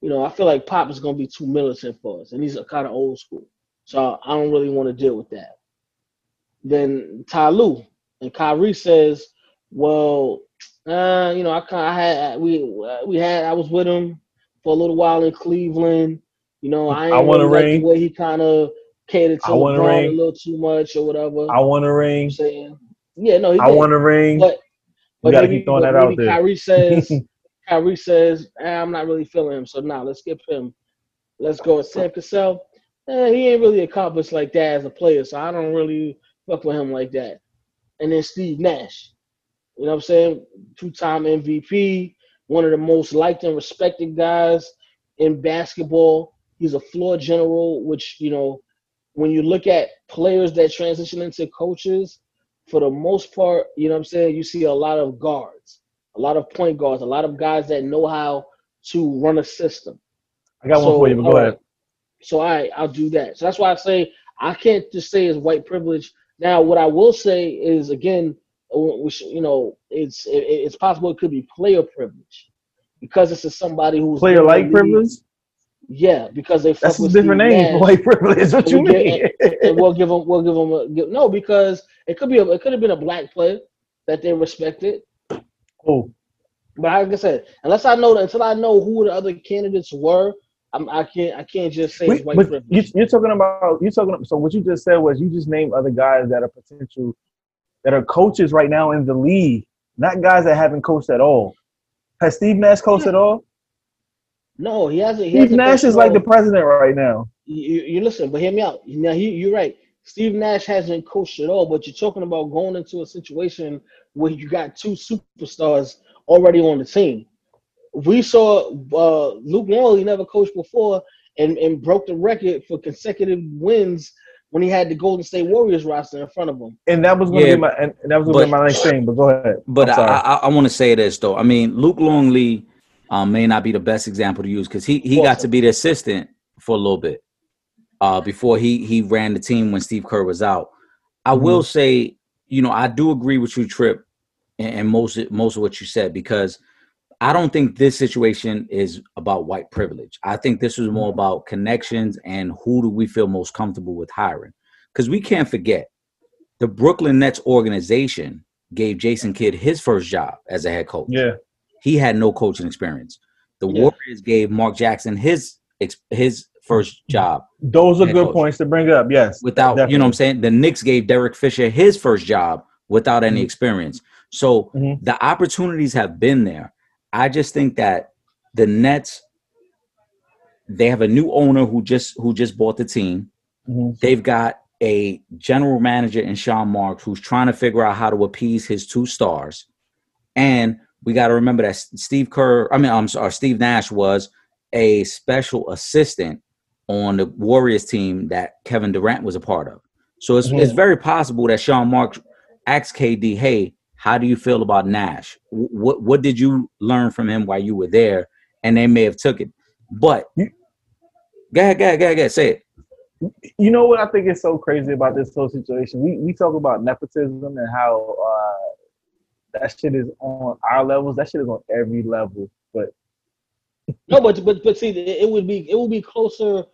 you know, I feel like Pop is going to be too militant for us, and he's kind of old school, so I don't really want to deal with that." Then Ty Lue and Kyrie says, "Well, uh, you know, I kind I had we we had I was with him for a little while in Cleveland. You know, I I want really like ring. the way he kind of catered to I LeBron a little too much or whatever. I want I'm ring. saying, yeah, no, he I want a ring. But You gotta maybe, keep throwing but that out there. Kyrie says, Kyrie says, eh, I'm not really feeling him. So now let's skip him. Let's go with Sam Cassell. Eh, he ain't really accomplished like that as a player, so I don't really fuck with him like that. And then Steve Nash, you know what I'm saying? Two-time MVP, one of the most liked and respected guys in basketball. He's a floor general, which you know, when you look at players that transition into coaches, for the most part, you know what I'm saying, you see a lot of guards, a lot of point guards, a lot of guys that know how to run a system. I got one for you, but go ahead. So I I'll do that. So that's why I say I can't just say it's white privilege. Now, what I will say is again, should, you know, it's it, it's possible it could be player privilege because this is somebody who's Player like privilege? Yeah, because they fuck That's a different Steve name white privilege. What you get- mean? and we'll give them we'll give them a give, no because it could be a, it could have been a black player that they respected. Oh, But like I said, unless I know that until I know who the other candidates were, I'm, I can't I can't just say Wait, white privilege. you, you're talking about you're talking. About, So what you just said was you just named other guys that are potential, that are coaches right now in the league, not guys that haven't coached at all. Has Steve Nash coached at all? no, he hasn't. He Steve hasn't Nash is like the president right now. you, you listen, but hear me out. Now he, you're right. Steve Nash hasn't coached at all, but you're talking about going into a situation where you got two superstars already on the team. We saw uh, Luke Longley never coached before and, and broke the record for consecutive wins when he had the Golden State Warriors roster in front of him. And that was going to Yeah, be my and that was going to be my next thing. But go ahead. But I'm I. I, I want to say this though. I mean, Luke Longley um, may not be the best example to use because he he got to be the assistant for a little bit uh, before he he ran the team when Steve Kerr was out. I Mm-hmm. will say, you know, I do agree with you, Trip, and, and most most of what you said because I don't think this situation is about white privilege. I think this is more Mm-hmm. about connections and who do we feel most comfortable with hiring. Because we can't forget the Brooklyn Nets organization gave Jason Kidd his first job as a head coach. yeah, He had no coaching experience. The Yeah. Warriors gave Mark Jackson his his first job those are good coach. points to bring up. Yes, without, you know what I'm saying? The Knicks gave Derek Fisher his first job without any Mhm. experience. So Mhm. the opportunities have been there. I just think that the Nets they have a new owner who just who just bought the team. Mhm. They've got a general manager in Sean Marks who's trying to figure out how to appease his two stars. And we got to remember that Steve Kerr, I mean, I'm sorry, Steve Nash was a special assistant on the Warriors team that Kevin Durant was a part of. So it's, it's Mhm. very possible that Sean Marks asked KD, hey, how do you feel about Nash? What, what did you learn from him while you were there? and they may have took it. But You- go ahead, go ahead, go ahead, go ahead, say it. You know what I think is so crazy about this whole situation? We we talk about nepotism and how uh, that shit is on our levels. That shit is on every level. But No, but but but see, it would be it would be closer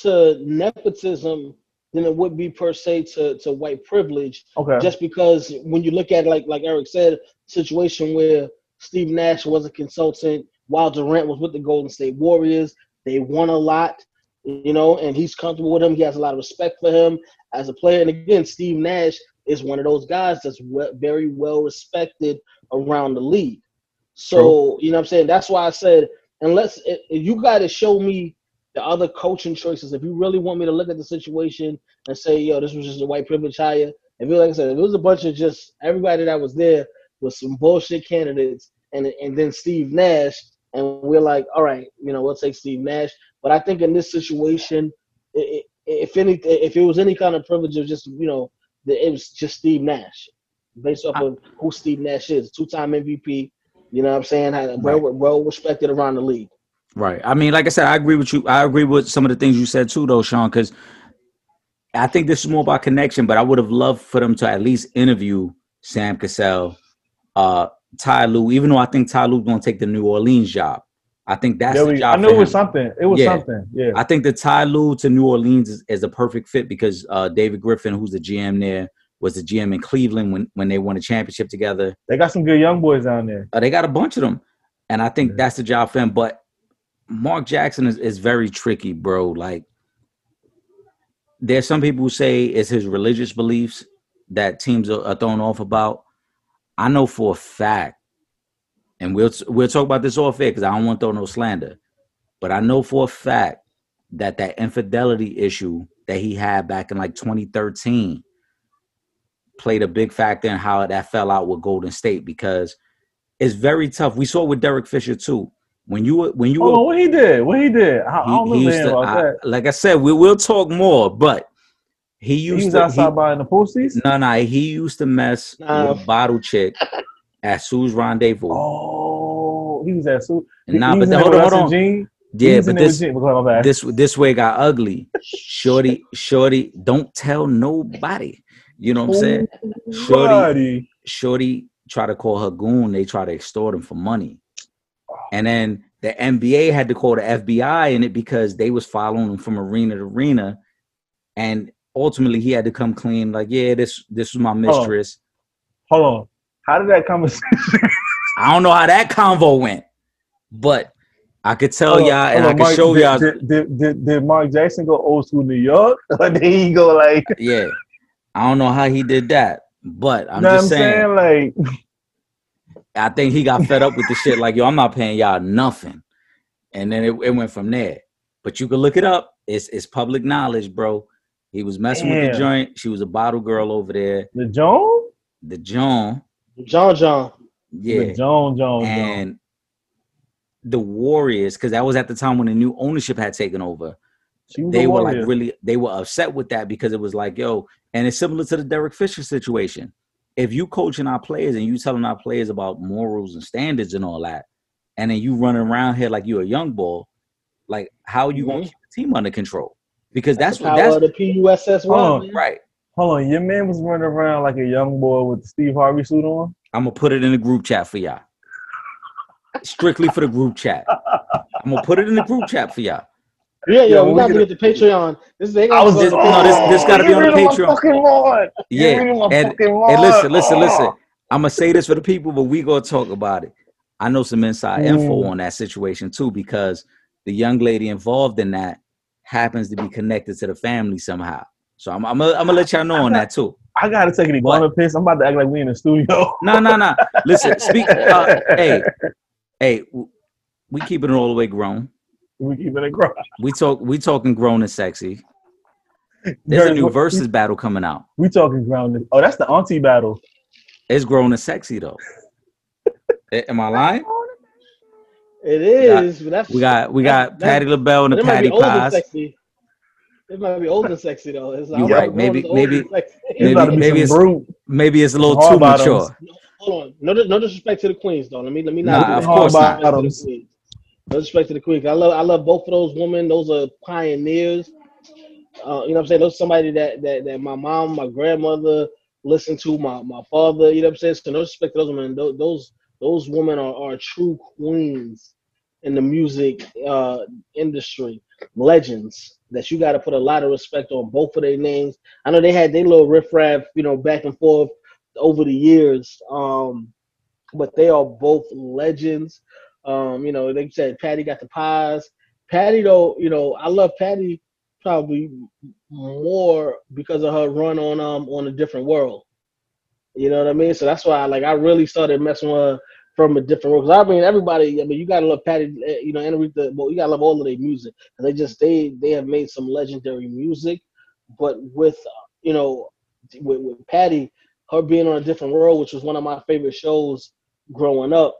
to nepotism than it would be per se to, to white privilege. okay, Just because when you look at it, like like Eric said, situation where Steve Nash was a consultant while Durant was with the Golden State Warriors, they won a lot, you know, and he's comfortable with him. He has a lot of respect for him as a player. And again, Steve Nash is one of those guys that's very well respected around the league. So, you know what I'm saying? That's why I said, unless if you got to show me the other coaching choices, if you really want me to look at the situation and say, yo, this was just a white privilege hire, if it, like I said, if it was a bunch of just everybody that was there was some bullshit candidates and and then Steve Nash, and we're like, all right, you know, we'll take Steve Nash. But I think in this situation, if any, if it was any kind of privilege of just, you know, it was just Steve Nash, based off of who Steve Nash is, two-time MVP. You know what I'm saying? Had- Well, well respected around the league. Right. I mean, like I said, I agree with you. I agree with some of the things you said too, though, Sean, because I think this is more about connection, but I would have loved for them to at least interview Sam Cassell, uh, Ty Lue, even though I think Ty Lue's going to take the New Orleans job. I think that's the we, job I knew it was something. It was Yeah. something. Yeah. I think the Ty Lue to New Orleans is, is a perfect fit because uh, David Griffin, who's the GM there, was the GM in Cleveland when, when they won a championship together. They got some good young boys down there. Uh, they got a bunch of them, and I think Yeah. that's the job for him. But Mark Jackson is, is very tricky, bro. Like, there's some people who say it's his religious beliefs that teams are, are thrown off about. I know for a fact, and we'll we'll talk about this off air because I don't want to throw no slander, but I know for a fact that that infidelity issue that he had back in like 2013 played a big factor in how that fell out with Golden State because it's very tough. We saw it with Derek Fisher too. When you were when you Hold were on, what he did? What he did? I, I don't he, he used to, about I- that. like I said, we will talk more, but he He used was to outside he, buying the postseason. no no he used to mess Nah. with a bottle chick at Sue's Rendezvous. Oh, he was at Su. And nah, but was then, hold on, with hold on. and Yeah, was but in there with this Gene. Okay, my bad. this this way got ugly. Shorty, shorty, don't tell nobody. You know what I'm saying? Shorty, Shorty try to call her goon. They try to extort him for money, and then the NBA had to call the FBI in it because they was following him from arena to arena, and ultimately he had to come clean. Like, yeah, this this was my mistress. Hold on. How did that conversation? I don't know how that convo went, but I could tell Hold y'all, and hold I could Mark, show did, y'all. Did, did, did, did Mark Jackson go old school New York, or did he go like? Yeah, I don't know how he did that, but I'm just I'm saying. saying? Like, I think he got fed up with the shit. Like, yo, I'm not paying y'all nothing, and then it, it went from there. But you can look it up. It's it's public knowledge, bro. He was messing with the joint. She was a bottle girl over there. the Joan, The John, The John John. yeah, the Joan, Joan, Joan. and the Warriors, because that was at the time when the new ownership had taken over. They a were warrior. like really they were upset with that because it was like yo and it's similar to the derek fisher situation if you coaching our players and you telling our players about morals and standards and all that and then you running around here like you're a young ball like how are you gonna Mhm. keep the team under control because that's the what power that's of the PUSS Oh, one. man. right Hold on, your man was running around like a young boy with the Steve Harvey suit on. i'm gonna put it in the group chat for y'all strictly for the group chat i'm gonna put it in the group chat for y'all Yeah, yeah, we we got to get the Patreon. This they I was just go- no, this- this gotta be on the Get rid of my Patreon. fucking lawn. Get yeah rid of my and, fucking and lawn. listen listen listen Oh. I'm gonna say this for the people, but we gonna talk about it. I know some inside info Mm. on that situation too, because the young lady involved in that happens to be connected to the family somehow. So I'm, I'm, gonna, I'm gonna let y'all know on that too. I gotta take an What? iguana piss. I'm about to act like we in the studio. No, no, no. Listen, speak. Uh, hey, hey, we keeping it all the way grown. We keeping it grown. We talk. We talking grown and sexy. There's a new versus battle coming out. We talking grounded. Oh, that's the auntie battle. It's grown and sexy though. Am I lying? It got- is. but that's We got we got That- Patti LaBelle and the Patty be old and Pies. sexy. It might be old and sexy though. It's You like, right. I'm Maybe- maybe- It's Maybe- about to be maybe it's- brute. Maybe it's a little Hard too bottoms. mature. Hold on. No, no disrespect to the queens though. Let me let me Nah, not. of do course disrespect not. No respect to the queen. I love I love both of those women. Those are pioneers. Uh, you know what I'm saying? Those somebody that, that that my mom, my grandmother listened to, my, my father, you know what I'm saying? So no respect to those women. Those those, those women are, are true queens in the music uh, industry. Legends that you gotta put a lot of respect on both of their names. I know they had their little riffraff, you know, back and forth over the years. Um, but they are both legends. Um, you know, they said Patti got the pies. Patti though, you know, I love Patti probably more because of her run on um on a different world. You know what I mean? So that's why, like, I really started messing with her from a different world. Cause I mean, everybody. I mean, you gotta love Patti. Eh, you know, Aretha. Well, you gotta love all of their music. And they just they they have made some legendary music. But with you know, with, with Patti, her being on a different world, which was one of my favorite shows growing up.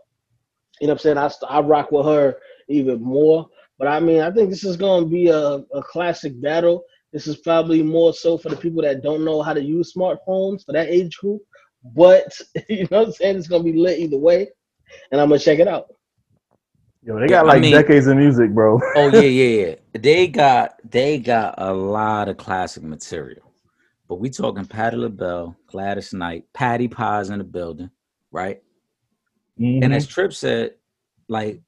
You know what I'm saying? I, I rock with her even more. But I mean, I think this is going to be a, a classic battle. This is probably more so for the people that don't know how to use smartphones for that age group. But you know what I'm saying? It's going to be lit either way. And I'm going to check it out. Yo, they got like I mean, decades of music, bro. oh yeah, yeah, yeah. They got they got a lot of classic material. But we talking Patti LaBelle, Gladys Knight, Patti Pie's in the building, right? Mm-hmm. And as Trip said, like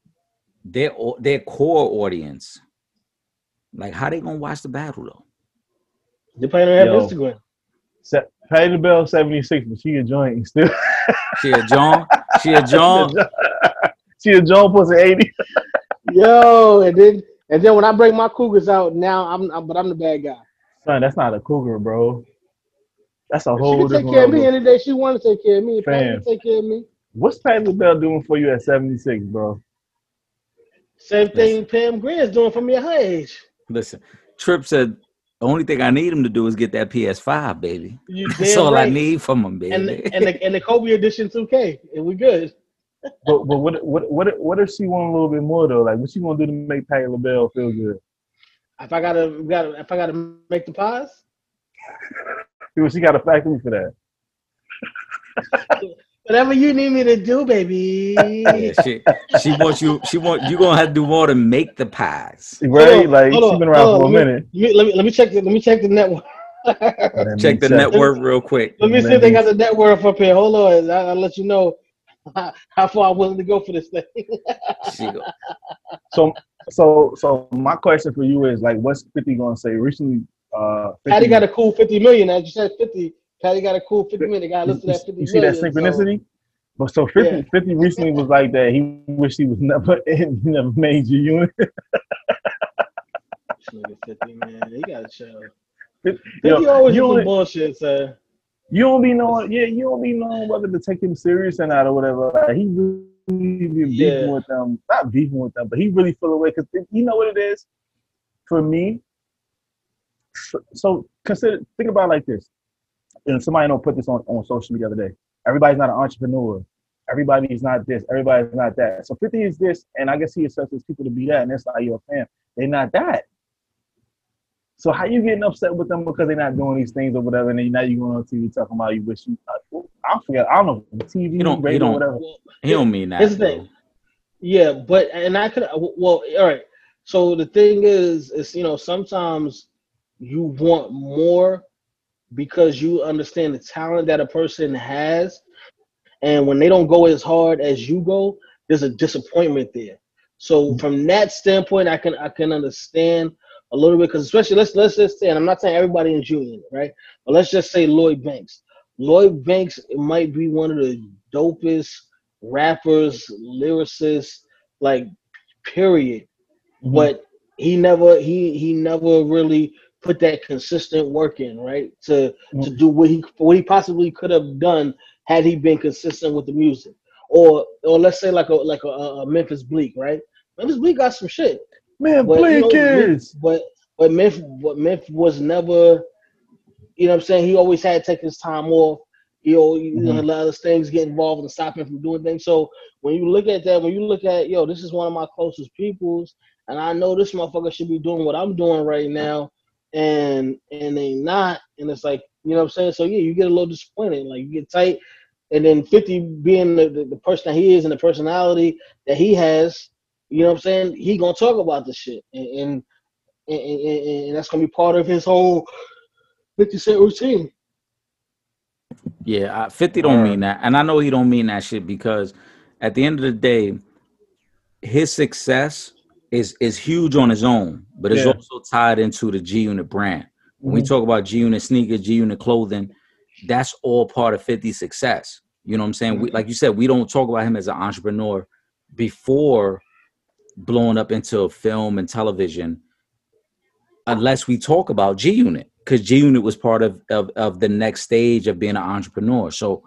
their their core audience, like how they gonna watch the battle though? They probably don't have Instagram. Se- Patti LaBelle seventy six, but she a joint still. she a joint. She a joint. she a John pussy eighty. Yo, and then and then when I break my cougars out, now I'm, I'm but I'm the bad guy. Son, that's not a cougar, bro. That's a whole. She can take care of me any day she want to take care of me. If take care of me. What's Patti LaBelle doing for you at 76, bro? Same thing Listen. Pam Grier's doing for me at her age. Listen, Trip said the only thing I need him to do is get that PS5, baby. That's all right. I need from him, baby. And the, and the, and the Kobe edition 2K, and we good. but but what what what what if she want a little bit more though? Like what she gonna do to make Patti LaBelle feel good? If I gotta gotta if I gotta make the pies, she got a factory for that. Whatever you need me to do, baby. Yeah, she she wants you. She want you gonna have to do more to make the pies, right? On, like she's been around for a minute. Me, let me let me check. The, let me check the network. check the check. network real quick. Let me see if they got the network up here. Hold on, I'll, I'll let you know how far I'm willing to go for this thing. so so so my question for you is like, what's Fifty gonna say? Recently, uh, 50 Patti got a cool fifty million. As you said, fifty Patti got a cool 50 minute. Got to listen to that 50 You see that synchronicity? So. But so 50, yeah. 50 recently was like that. He wished he was never in a major unit. nigga 50, man. He got to chill. 50, 50 always you some bullshit, sir. You don't be knowing, yeah, you don't be knowing whether to take him serious or not or whatever. Like, he really be beefing yeah. with them, not beefing with them, but he really feel away because you know what it is. For me, so, so consider, think about like this and somebody don't put this on, on social media the other day. Everybody's not an entrepreneur. Everybody's not this. Everybody's not that. So 50 is this, and I guess he accepts people to be that, and that's like your fan. They're not that. So how you getting upset with them because they're not doing these things or whatever, and then now you going on TV talking about you wish you. I forget. I don't know TV, you don't, radio, you don't, whatever. He don't mean that. Here's the thing. Yeah, but and I could well, all right. So the thing is, is you know sometimes you want more because you understand the talent that a person has. And when they don't go as hard as you go, there's a disappointment there. So from that standpoint, I can I can understand a little bit because especially let's let's just say, and I'm not saying everybody in G Unit, right? But let's just say Lloyd Banks. Lloyd Banks might be one of the dopest rappers, lyricists, like period. Mm-hmm. But he never he he never really put that consistent work in, right? To mm-hmm. to do what he what he possibly could have done had he been consistent with the music. Or or let's say like a like a, a Memphis Bleek, right? Memphis Bleek got some shit. Man, but, Bleek you know, is. But but Memphis but Memphis was never, you know, what I'm saying he always had to take his time off. You know, you mm-hmm. know, a lot of things get involved and stop him from doing things. So when you look at that, when you look at yo, this is one of my closest peoples, and I know this motherfucker should be doing what I'm doing right now and and they not, and it's like you know what I'm saying. So yeah, you get a little disappointed, like you get tight, and then 50 being the, the, the person that he is and the personality that he has, You know what I'm saying? He gonna talk about the shit, and and, and, and, and that's gonna be part of his whole 50 Cent routine. Yeah, 50 don't mean that. And I know he don't mean that shit because at the end of the day, his success is is huge on his own, but it's Yeah. also tied into the G Unit brand. When we Mhm. talk about G Unit sneakers, G Unit clothing, that's all part of 50 success. You know what I'm saying? We, like you said, we don't talk about him as an entrepreneur before blowing up into film and television unless we talk about G Unit because G Unit was part of, of of the next stage of being an entrepreneur. So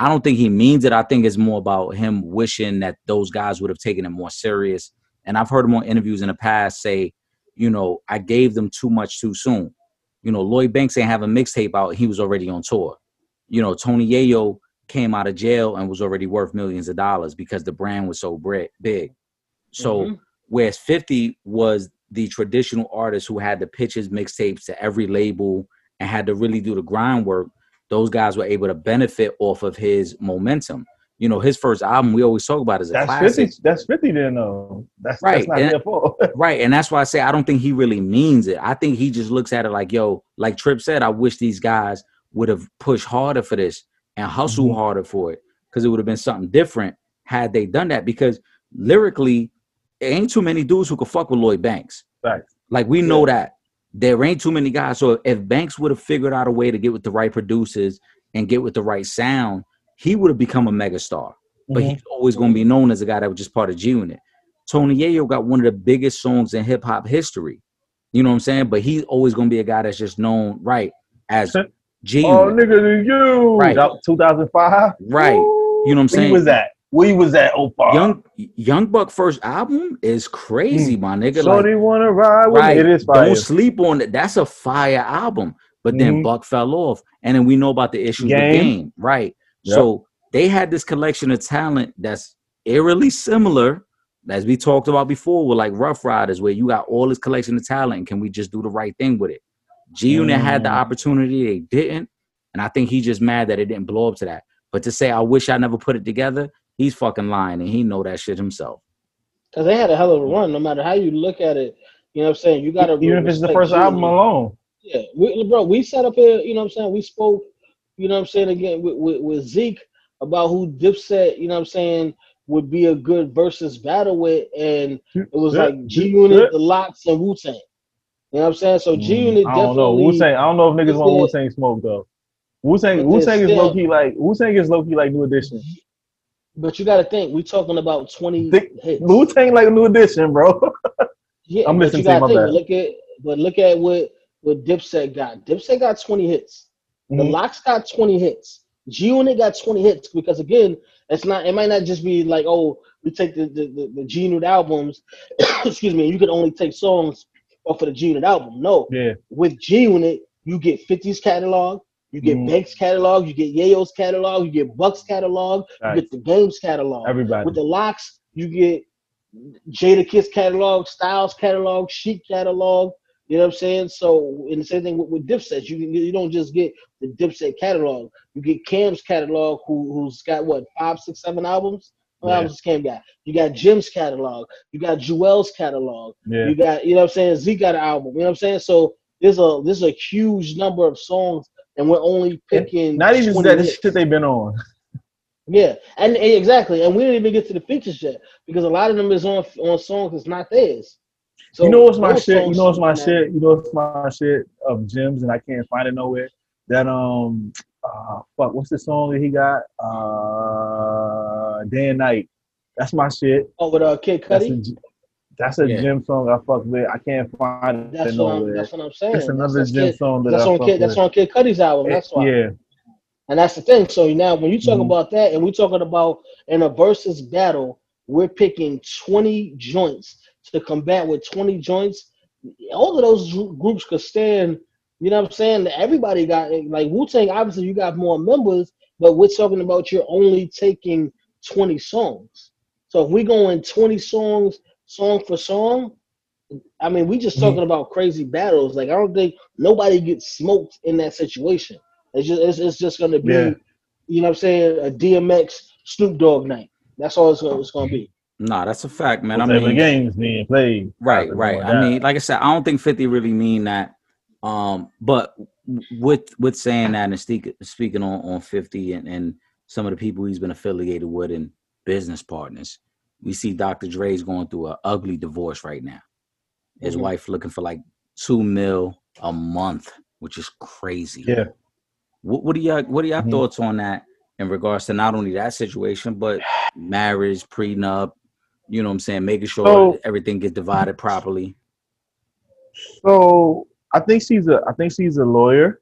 I don't think he means it. I think it's more about him wishing that those guys would have taken it more serious. And I've heard him on interviews in the past say, you know, I gave them too much too soon. You know, Lloyd Banks ain't have a mixtape out; he was already on tour. You know, Tony Yayo came out of jail and was already worth millions of dollars because the brand was so big. So Mhm. whereas 50 was the traditional artist who had to pitch his mixtapes to every label and had to really do the groundwork, those guys were able to benefit off of his momentum. You know, his first album we always talk about is a That's classic. 50. That's 50 then, though. That's, Right, that's not and- their fault. Right. And that's why I say I don't think he really means it. I think he just looks at it like, yo, like Trip said, I wish these guys would have pushed harder for this and hustle Mhm. harder for it because it would have been something different had they done that. Because lyrically, there ain't too many dudes who could fuck with Lloyd Banks. Facts. Like we know that there ain't too many guys. So if Banks would have figured out a way to get with the right producers and get with the right sound, he would have become a megastar. But Mhm. he's always going to be known as a guy that was just part of G Unit. Tony Yayo got one of the biggest songs in hip hop history. You know what I'm saying? But he's always going to be a guy that's just known right as G Oh, nigga, to you. Right. 2005. Right. You know what I'm saying? Where you was at? Where you was at? Oh, far. Young Young Buck first album is crazy, my nigga. So Like, they wanna ride with right. me. It is fire. Don't sleep on it. That's a fire album. But then Mhm. Buck fell off. And then we know about the issues Game. with game. Right. Yep. So they had this collection of talent that's eerily similar, as we talked about before, with like Ruff Ryders, where you got all this collection of talent. And can we just do the right thing with it? G Unit had the Mm. opportunity, they didn't. And I think he's just mad that it didn't blow up to that. But to say I wish I never put it together, he's fucking lying and he know that shit himself. Cause they had a hell of a run, no matter how you look at it. You know what I'm saying? You gotta Even if it's the first G album alone. Yeah, we, bro, we sat up here, you know what I'm saying? We spoke, you know what I'm saying, again with, with, with Zeke about who Dipset, you know what I'm saying, would be a good versus battle with. And it was like G Unit, the LOX, and Wu Tang. You know what I'm saying? So G Unit Mm, I don't know. Wu Tang. I don't know if niggas want. Wu Tang smoke though. Wu Tang. Wu Tang is low key like Wu Tang is low key like New Edition. But you got to think, we talking about 20 Think- hits. Wu Tang like a New Edition, bro. Yeah, I'm listening to my think, bad. but look at, but look at what what Dipset got. Dipset got 20 hits. The Mhm. LOX got 20 hits. G Unit got 20 hits because again, it's not. It might not just be like, oh, we take the the, the, the G Unit albums. excuse me. You can only take songs off of the G Unit album. No, Yeah. with G Unit, you get 50s catalog, you get Mhm. Banks catalog, you get Yayo's catalog, you get Bucks catalog, you get the Games catalog. Everybody. With the LOX, you get Jadakiss catalog, Styles catalog, Sheek catalog. You know what I'm saying? So, and the same thing with, with Dipset. You you don't just get the Dipset catalog. You get Cam's catalog, who who's got what five, six, seven albums. Yeah. albums Cam got? You got Jim's catalog. You got Juelz catalog. Yeah. You got you know what I'm saying. Zeke got an album. You know what I'm saying? So there's a there's a huge number of songs, and we're only picking Not even 20 that hits. shit they've been on. Yeah, and, and exactly, and we didn't even get to the features yet because a lot of them is on on songs that's not theirs. So you know what's my shit? You know what's my should shit? You know what's my shit of Jim's and I can't find it nowhere. That um uh fuck, what's the song that he got? Uh Day and Night. That's my shit. Oh, with uh, Kid That's a, Cudi. That's a Yeah. Jim song I fuck with. I can't find That's it nowhere. That's what I'm saying. It's another that's, Jim that's Kid, song that that's I on fuck Kid. That's on Kid Cudi's album. That's why. Yeah. And that's the thing. So now, when you talk Mhm. about that, and we're talking about in a versus battle, we're picking 20 joints to combat with 20 joints. All of those groups could stand. You know what I'm saying? Everybody got like Wu Tang. Obviously, you got more members, but we're talking about you're only taking 20 songs. So if we go in 20 songs, song for song, I mean, we just talking mm-hmm. about crazy battles. Like I don't think nobody gets smoked in that situation. It's just it's, it's just gonna be, Yeah. you know what I'm saying, a DMX Snoop Dogg night. That's all it's gonna, it's gonna be. Nah, that's a fact, man. I Whatever mean, games being played. right, right. I mean, like I said, I don't think Fifty really mean that. Um, but with with saying that and speak, speaking on on Fifty and and some of the people he's been affiliated with and business partners, we see Dr. Dre's going through an ugly divorce right now. His Mhm. wife looking for like two mil a month, which is crazy. yeah, What, what are y'all What are y'all Mhm. thoughts on that in regards to not only that situation, but marriage, prenup? You know what I'm saying? Making sure So- everything gets divided properly. So I think she's a I think she's a lawyer.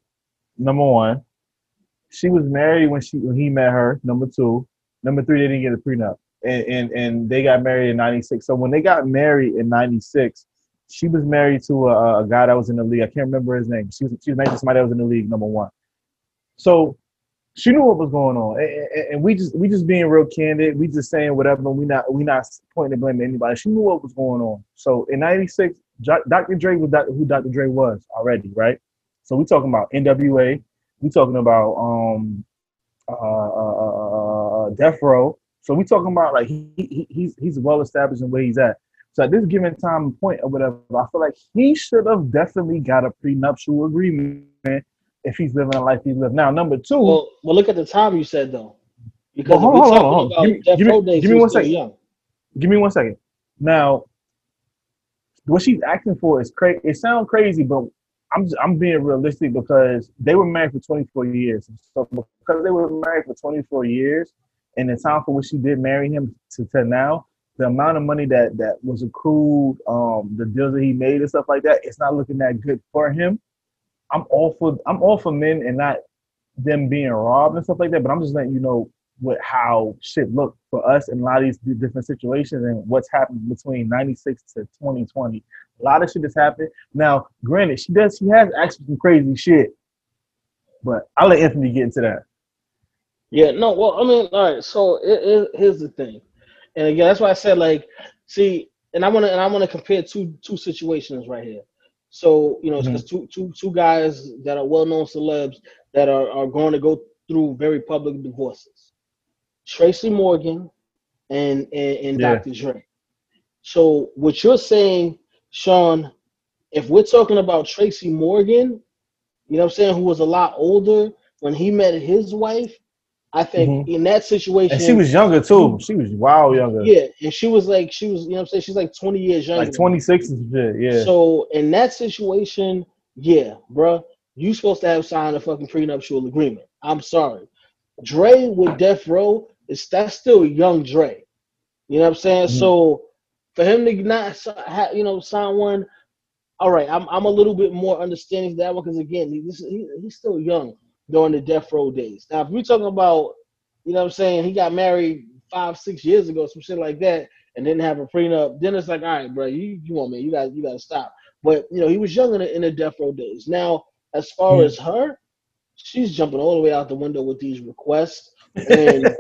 Number one, she was married when she when he met her. Number two, number three, they didn't get a prenup, and and and they got married in '96. So when they got married in '96, she was married to a, a guy that was in the league. I can't remember his name. She was she was married to somebody that was in the league. Number one, so she knew what was going on, and, and- we just we just being real candid. We just saying whatever. We not we not pointing the blame at anybody. She knew what was going on. So in '96, Dr. Dre was who Dr. Dre was already, right? So we talking about NWA. We talking about um uh, uh, uh, uh Death Row. So we talking about like he, he he's he's well established in where he's at. So at this given time and point or whatever, I feel like he should have definitely got a prenuptial agreement if he's living a life he lived. Now, number two, Well, well, look at the time you said though, because Well, hold if on, we're hold talking hold about Give me- Death give me- days, give me one second. young. give me one second. Now, what she's asking for is crazy. It sounds crazy, but I'm just, I'm being realistic because they were married for 24 years. So because they were married for 24 years, and the time for which she did marry him to, to now, the amount of money that that was accrued, um, the deals that he made and stuff like that, it's not looking that good for him. I'm all for I'm all for men and not them being robbed and stuff like that. But I'm just letting you know what how shit looked for us in a lot of these different situations and what's happened between 96 to 2020 a lot of shit has happened now granted she does she has asked some crazy shit but i'll let anthony get into that Yeah, no, well, I mean, all right. So it, it, here's the thing, and again, that's why I said like, see, and I want to and I want to compare two two situations right here. So you know, because mm-hmm. two two two guys that are well known celebs that are are going to go through very public divorces, Tracy Morgan and and, and Yeah. Dr. Dre. So what you're saying, Sean, if we're talking about Tracy Morgan, you know what I'm saying, who was a lot older when he met his wife, I think in that situation, Mm-hmm. and she was younger too she was wild younger yeah, and she was like, she was, you know what I'm saying, she's like 20 years younger. like 26 and shit yeah So in that situation, yeah, bruh, you supposed to have signed a fucking prenuptial agreement. I'm sorry. Dre with Death Row is that's still a young Dre. You know what I'm saying? Mhm. So for him to not you know sign one, all right, I'm I'm a little bit more understanding that one because again, he he's still young during the Death Row days. Now if we're talking about, you know what I'm saying, he got married five six years ago, some shit like that, and didn't have a prenup, then it's like, all right, bro, you you want me, you got you got to stop. But you know, he was young in the, in the Death Row days. Now, as far Mhm. as her, she's jumping all the way out the window with these requests, and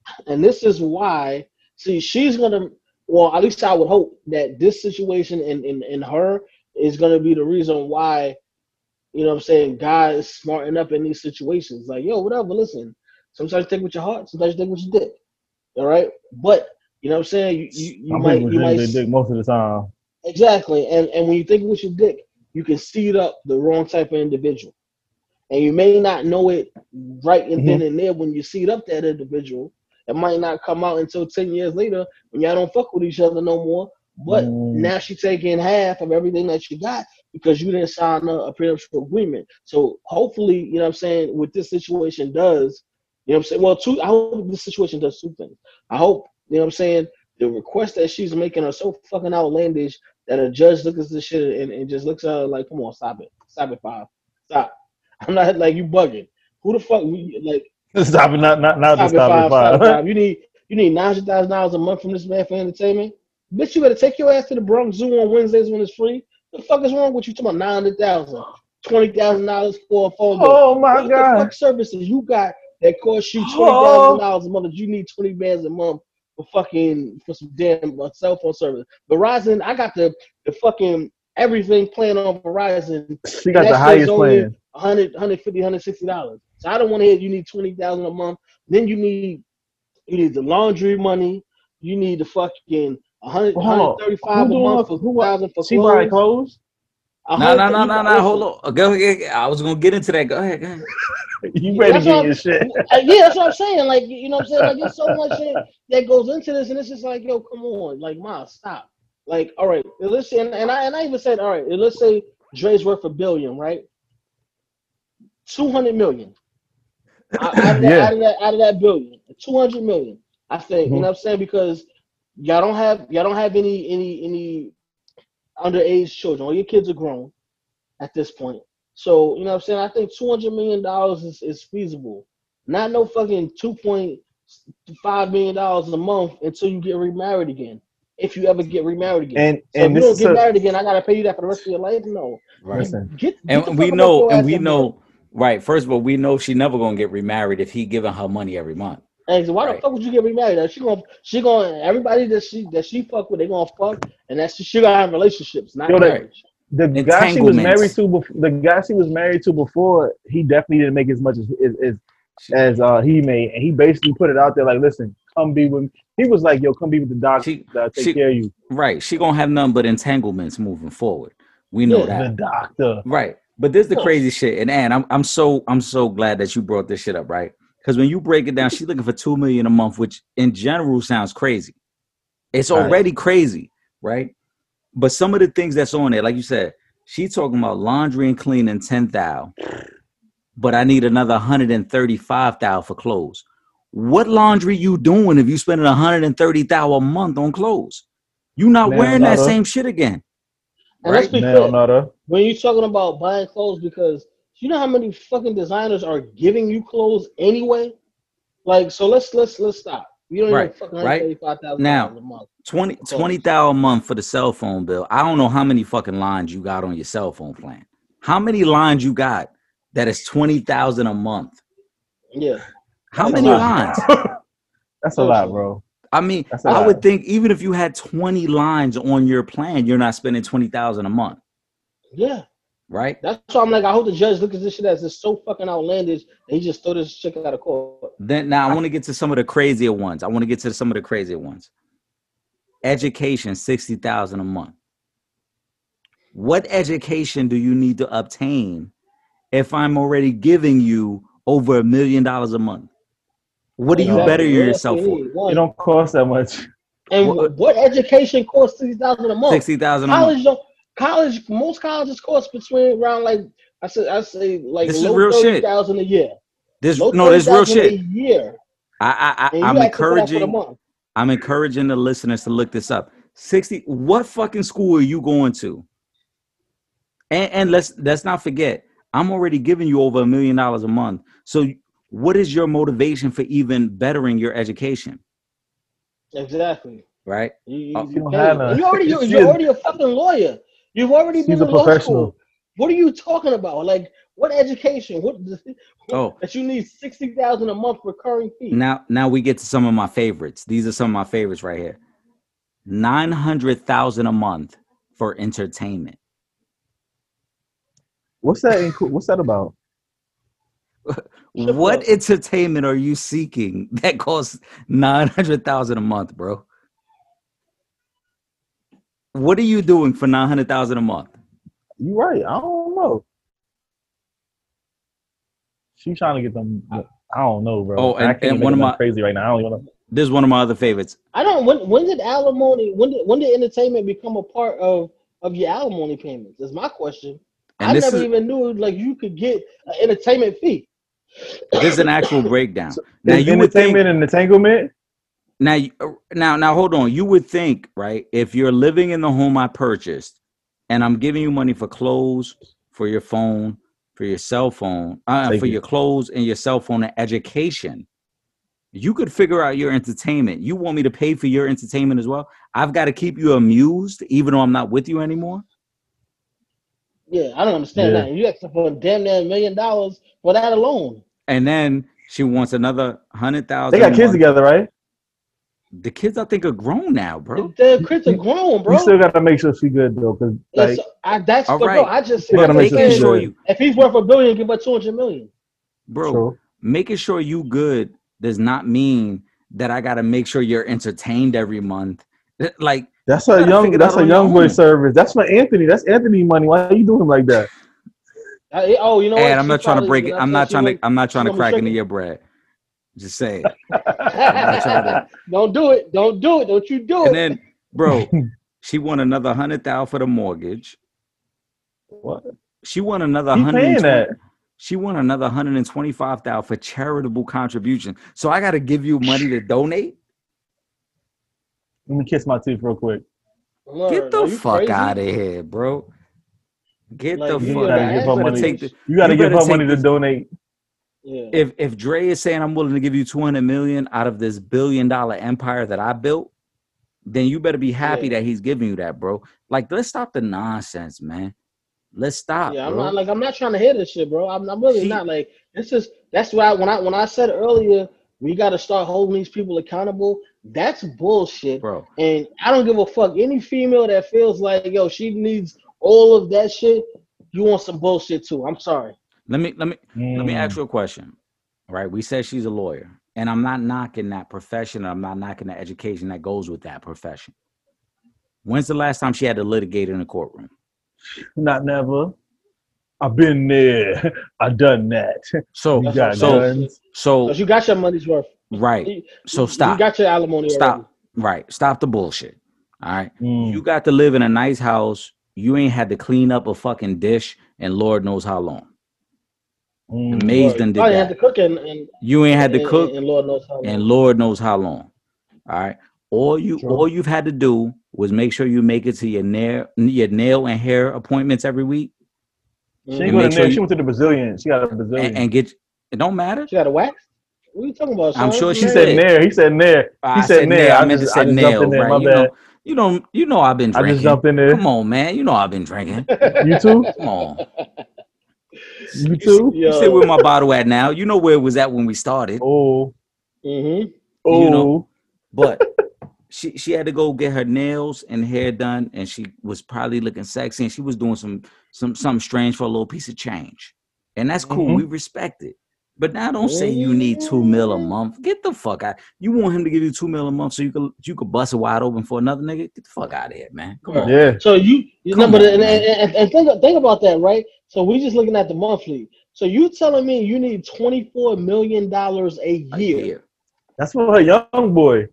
and this is why. See, she's gonna. Well, at least I would hope that this situation in in, in her is gonna be the reason why. You know what I'm saying? Guys smarten up in these situations. Like, yo, whatever. Listen, sometimes you think with your heart, sometimes you think with your dick. All right, but you know what I'm saying? You you, you might you might dick most of the time Exactly. And and when you think with your dick, you can seed up the wrong type of individual. And you may not know it right and then and there when you seed up that individual. It might not come out until 10 years later when y'all don't fuck with each other no more. But Mm. now she taking half of everything that you got because you didn't sign a, a prenuptial agreement. So hopefully, you know what I'm saying, what this situation does, you know what I'm saying? Well, two I hope this situation does two things. I hope, you know what I'm saying, the requests that she's making are so fucking outlandish that a judge looks at this shit and, and just looks at her like, come on, stop it. Stop it, five. Stop. I'm not like you bugging. Who the fuck we- like stop it not not not to stop it stop five, stop it five. You need you need nine hundred thousand dollars a month from this man for entertainment. Bitch, you better take your ass to the Bronx Zoo on Wednesdays when it's free. The fuck is wrong with you? Talking about nine hundred thousand, twenty thousand dollars for a phone bill. oh my what the god fuck services you got that cost you twenty Oh. thousand dollars a month? You need twenty bands a month for fucking for some damn uh, cell phone service. Verizon, I got the the fucking everything playing on Verizon. she got That the highest only- plan 100 150 160 dollars so i don't want to hear you need 20000 a month then you need you need the laundry money you need the fucking 100, Well, 135 Who a month for who what? thousand for She buying clothes. clothes. No, no, no, no, no. Hold on. Go ahead. I was gonna get into that. Go ahead. Go ahead. You better That's get what- your shit. Yeah, that's what I'm saying. Like, you know what I'm saying? Like, there's so much shit that goes into this, and it's just like, yo, come on, like, ma, stop. Like, all right, let's say, and, and I and I even said, all right, let's say Dre's worth a billion, right? Two hundred million. Out out of, that, Yeah. out of that, out of that billion, two hundred million. I think you Mhm. know what I'm saying because y'all don't have y'all don't have any any any underage children. All your kids are grown at this point. So, you know what I'm saying? I think two hundred million dollars is, is feasible. Not no fucking two point five million dollars a month until you get remarried again. If you ever get remarried again. And so if and you this don't get a, married again, I gotta pay you that for the rest of your life? No. listen. Get, get And we know, and we up know, right? First of all, we know she never gonna get remarried if he giving her money every month. There. And so why Right. the fuck would you get remarried? Now, She gonna she gonna everybody that she that she fuck with, they gonna fuck and that's she gonna have relationships, not Yo, that- marriage. The guy she was married to before, the guy she was married to before, he definitely didn't make as much as as, as, as uh, he made, and he basically put it out there like, "Listen, come be with." Me. He was like, "Yo, come be with the doctor. She- uh, take she- care of you." right? She gonna have nothing but entanglements moving forward. We know Yeah. that. The doctor. Right. But this is the crazy shit. And Ann, I'm I'm so I'm so glad that you brought this shit up, right? Because when you break it down, she's looking for two million a month, which in general sounds crazy. It's Right. already crazy, right? But some of the things that's on there, like you said, she's talking about laundry and cleaning ten thou, but I need another hundred and thirty-five thousand for clothes. What laundry you doing if you spending one hundred and thirty thousand a month on clothes? You not Man, wearing that Nada. same shit again. And let's Right? be Now, clear, when you're talking about buying clothes because you know how many fucking designers are giving you clothes anyway like so let's let's let's stop you don't Right, even fucking right. $135,000 Now, a month 20 Close. 20,000 a month for the cell phone bill. I don't know how many fucking lines you got on your cell phone plan. How many lines you got that is 20,000 a month? yeah How That's many lines? That's a lot, bro. I mean, I lot. would think even if you had 20 lines on your plan, you're not spending 20,000 a month, yeah right? that's why i'm like i hope the judge looks at this shit as just so fucking outlandish and he just throw this chick out of court Then now I want to get to some of the crazier ones. I want to get to some of the crazier ones. Education, 60,000 a month. What education do you need to obtain if I'm already giving you over a million dollars a month? What do you Exactly. better What yourself you for? It don't cost that much. and what- what, education costs 60000 a month 60,000 a month. college don't college most colleges cost between around like i said i say like This is low real shit. 30000 a year This Low no, this real 30,000 shit. A year. I, I, I I'm you asked for that for the encouraging. I'm encouraging the listeners to look this up. 60 what fucking school are you going to? And, and let's let's not forget, I'm already giving you over a million dollars a month. So what is your motivation for even bettering your education? Exactly. Right? You, you, you She don't paid. have And none. you already, you're, you're already a fucking lawyer. You've already She's been a in professional. school. What are you talking about? Like, what education? What Oh. that you need sixty thousand a month recurring fee? Now now we get to some of my favorites. These are some of my favorites right here. 900,000 a month for entertainment. What's that? inclu- What's that about? What entertainment are you seeking that costs 900,000 a month, bro? What are you doing for 900,000 a month? You right. I don't know. She's trying to get them. I don't know, bro. Oh, and- I can't and one of my- crazy right now. I don't even know. This is one of my other favorites. I don't. When when did alimony? When did when did entertainment become a part of of your alimony payments? Is my question. And I never is even knew like you could get an entertainment fee. this is an actual breakdown. So, Now Is you would think entertainment and entanglement. Now uh, now now hold on. You would think, right? If you're living in the home I purchased and I'm giving you money for clothes, for your phone, for your cell phone, uh, for you. your clothes and your cell phone and education, you could figure out your entertainment. You want me to pay for your entertainment as well? I've got to keep you amused, even though I'm not with you anymore. Yeah, I don't understand Yeah. that. You asking for a damn near a million dollars for that alone. And then she wants another hundred thousand. They got kids together, right? The kids, I think, are grown now, bro. The, the kids are grown, bro. You still got to make sure she good though, because like I, that's All the right. bro. I just You gotta make sure she's sure good. you, if he's worth a billion, give her two hundred million. bro, True. making sure you good does not mean that I got to make sure you're entertained every month. Like That's You a young. That's a young boy service. That's for Anthony. That's Anthony money. Why are you doing like that? I- oh, you know what? I'm She not trying to break it. I'm not trying to. went- I'm not trying to crack into tricking. your bread. Just saying. to- Don't do it. Don't do it. Don't you do And it. And then, bro, she won another hundred thousand for the mortgage. What? She won another hundred. that? She won another hundred and twenty-five thousand for charitable contribution. So I got to give you money to donate. Let me kiss my teeth real quick. Word. Get the fuck crazy? out of here, bro. Get Like, the you fuck gotta out. give You her money. take the, You got to You give her money to this- donate. Yeah. if if Dre is saying I'm willing to give you 200 million out of this billion dollar empire that I built, then you better be happy Yeah. that he's giving you that, bro. Like, let's stop the nonsense, man. Let's stop, Yeah, I'm bro. not like I'm not trying to hear this shit, bro. I'm, I'm really not like this is that's why when I when I said earlier we got to start holding these people accountable. That's bullshit, bro. and I don't give a fuck. Any female that feels like yo she needs all of that shit, you want some bullshit too. I'm sorry. Let me let me let me Mm. ask you a question. All right, we said she's a lawyer, and I'm not knocking that profession. I'm not knocking the education that goes with that profession. When's the last time she had to litigate in a courtroom? Not never. I've been there. I done that. So, You got so, so, Cause you got your money's worth. right. You- So stop. you got your alimony. Stop. already. Right. Stop the bullshit. All right. Mm. You got to live in a nice house. You ain't had to clean up a fucking dish and Lord knows how long. Mm. The maids Word. done You did probably had to that. cook and, and You ain't had to and- cook and, Lord knows how. and long. Lord knows how long. All right. All you True. all you've had to do was make sure you make it to your nail your nail and hair appointments every week She Mhm. ain't go to sure you- She went to the Brazilian. She got a Brazilian. and, and get it don't matter. She got a wax. What are you talking about? I'm sure she she Man, said did. nair. He said nair. I He said nail. nail. I I meant to just- say I just jumped nails, in right? My You bad. know, you know, you know I've been I drinking. just jumped in there. Come on, man. You know I've been drinking. You too? Come on. You too? You see where my bottle at now. You know where it was at when we started. Oh. Mm-hmm. Oh. You know. But she she had to go get her nails and hair done, and she was probably looking sexy, and she was doing some some something strange for a little piece of change, and that's cool. Mhm. We respect it. But now don't say you need two mil a month. Get the fuck out. You want him to give you two mil a month so you could you could bust it wide open for another nigga? Get the fuck out of here, man. Come on. Yeah. So you, you Come know, but on, and, and, and think think about that, right? So we're just looking at the monthly. So you telling me you need twenty four million dollars a A year? year. That's for her young boy.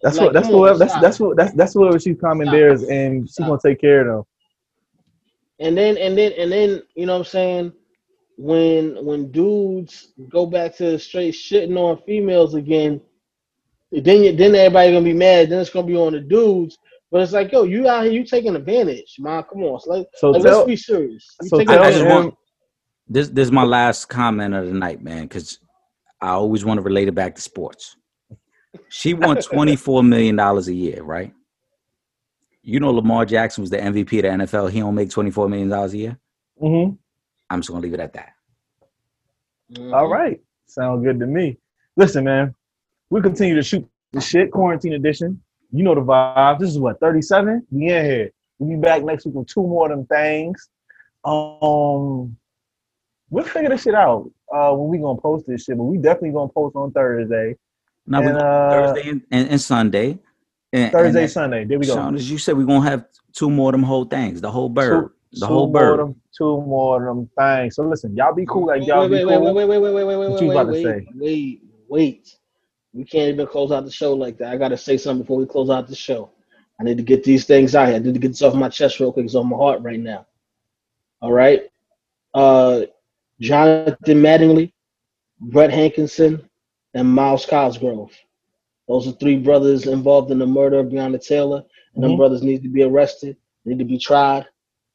That's Like, what. That's what. That's stop. that's what. That's that's what she's coming commandeers, and she's gonna take care of them. And then and then and then you know what I'm saying? When when dudes go back to straight shitting on females again, then you, then everybody gonna be mad. Then it's gonna be on the dudes. But it's like, yo, you out here, you taking advantage, man. Come on, so like, So like, tell. let's be serious. You So taking tell I just him. want- This this is my last comment of the night, man, because I always want to relate it back to sports. She won twenty four million dollars a year, right? You know Lamar Jackson was the MVP of the NFL. He don't make twenty four million dollars a year. Mhm. I'm just gonna leave it at that. Mhm. All right. Sound good to me. Listen, man. We continue to shoot the shit. Quarantine edition. You know the vibe. This is what 37. We in here. We'll be back next week with two more of them things. Um, we'll figure this shit out. Uh, when we gonna post this shit, but we definitely gonna post on Thursday. Now And, go uh, Thursday and, and, and Sunday. And, Thursday, and, Sunday. There we go. Sean, as you said, we're gonna have two more of them whole things, the whole bird, Two- the two whole bird. them, two more of them things. So listen, y'all be cool like y'all wait, be wait, cool. wait, wait, wait, wait, wait, wait, wait, What wait, you about to wait, say? wait, wait. We can't even close out the show like that. I gotta say something before we close out the show. I need to get these things out here. I need to get this off my chest real quick. It's on my heart right now. All right. Uh, Jonathan Mattingly, Brett Hankinson, and Myles Cosgrove. Those are three brothers involved in the murder of Breonna Taylor. And them Mhm. brothers need to be arrested, need to be tried.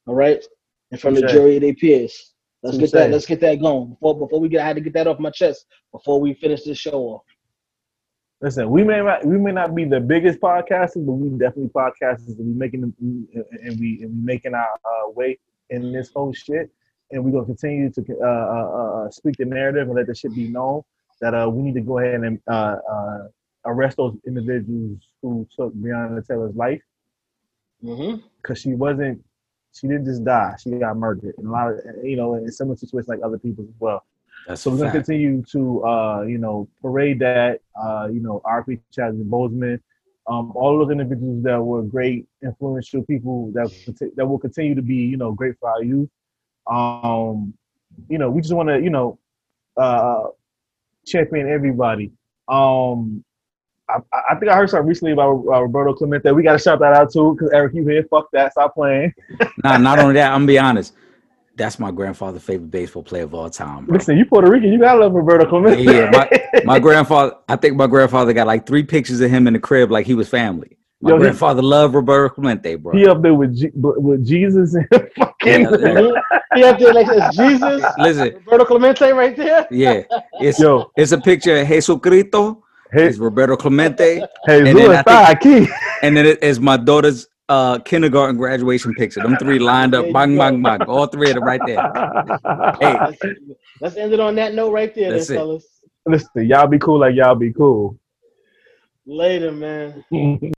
All right. In front of the jury of their peers. Let's get that. Let's get that going before before we get. I had to get that off my chest before we finish this show off. Listen, we may not we may not be the biggest podcasters, but we definitely podcasters and we making them and we and we making our uh, way in this whole shit. And we're gonna continue to uh, uh, uh, speak the narrative and let the shit be known that uh, we need to go ahead and uh, uh, arrest those individuals who took Breonna Taylor's life Mm-hmm. because she wasn't she didn't just die; she got murdered. And a lot of you know in similar situations like other people as well. That's So we're gonna fact. continue to uh, you know parade that uh, you know RP Chadwick Bozeman, um, all those individuals that were great influential people that that will continue to be you know great for our youth. Um, you know we just want to you know uh, champion everybody. Um, I, I think I heard something recently about uh, Roberto Clemente. We got to shout that out too because Eric, you here? Fuck that! Stop playing. Nah, not only that, I'm gonna be honest. That's my grandfather's favorite baseball player of all time. Bro. Listen, you Puerto Rican, you gotta love Roberto Clemente. Yeah, my, my grandfather. I think my grandfather got like three pictures of him in the crib, like he was family. My Yo, he- grandfather loved Roberto Clemente, bro. he up there with G- with Jesus and fucking. Yeah, yeah. he up there like it's Jesus, Listen, Roberto Clemente right there. yeah, it's Yo, it's a picture of Jesucristo. hey, It's Roberto Clemente, hey, then I think- Key. and then it is my daughter's uh, kindergarten graduation picture. Them three lined up, bang, bang, bang, all three of them right there. Hey. Let's, let's end it on that note right there, then, That's it. fellas. Listen, y'all be cool like y'all be cool. Later, man.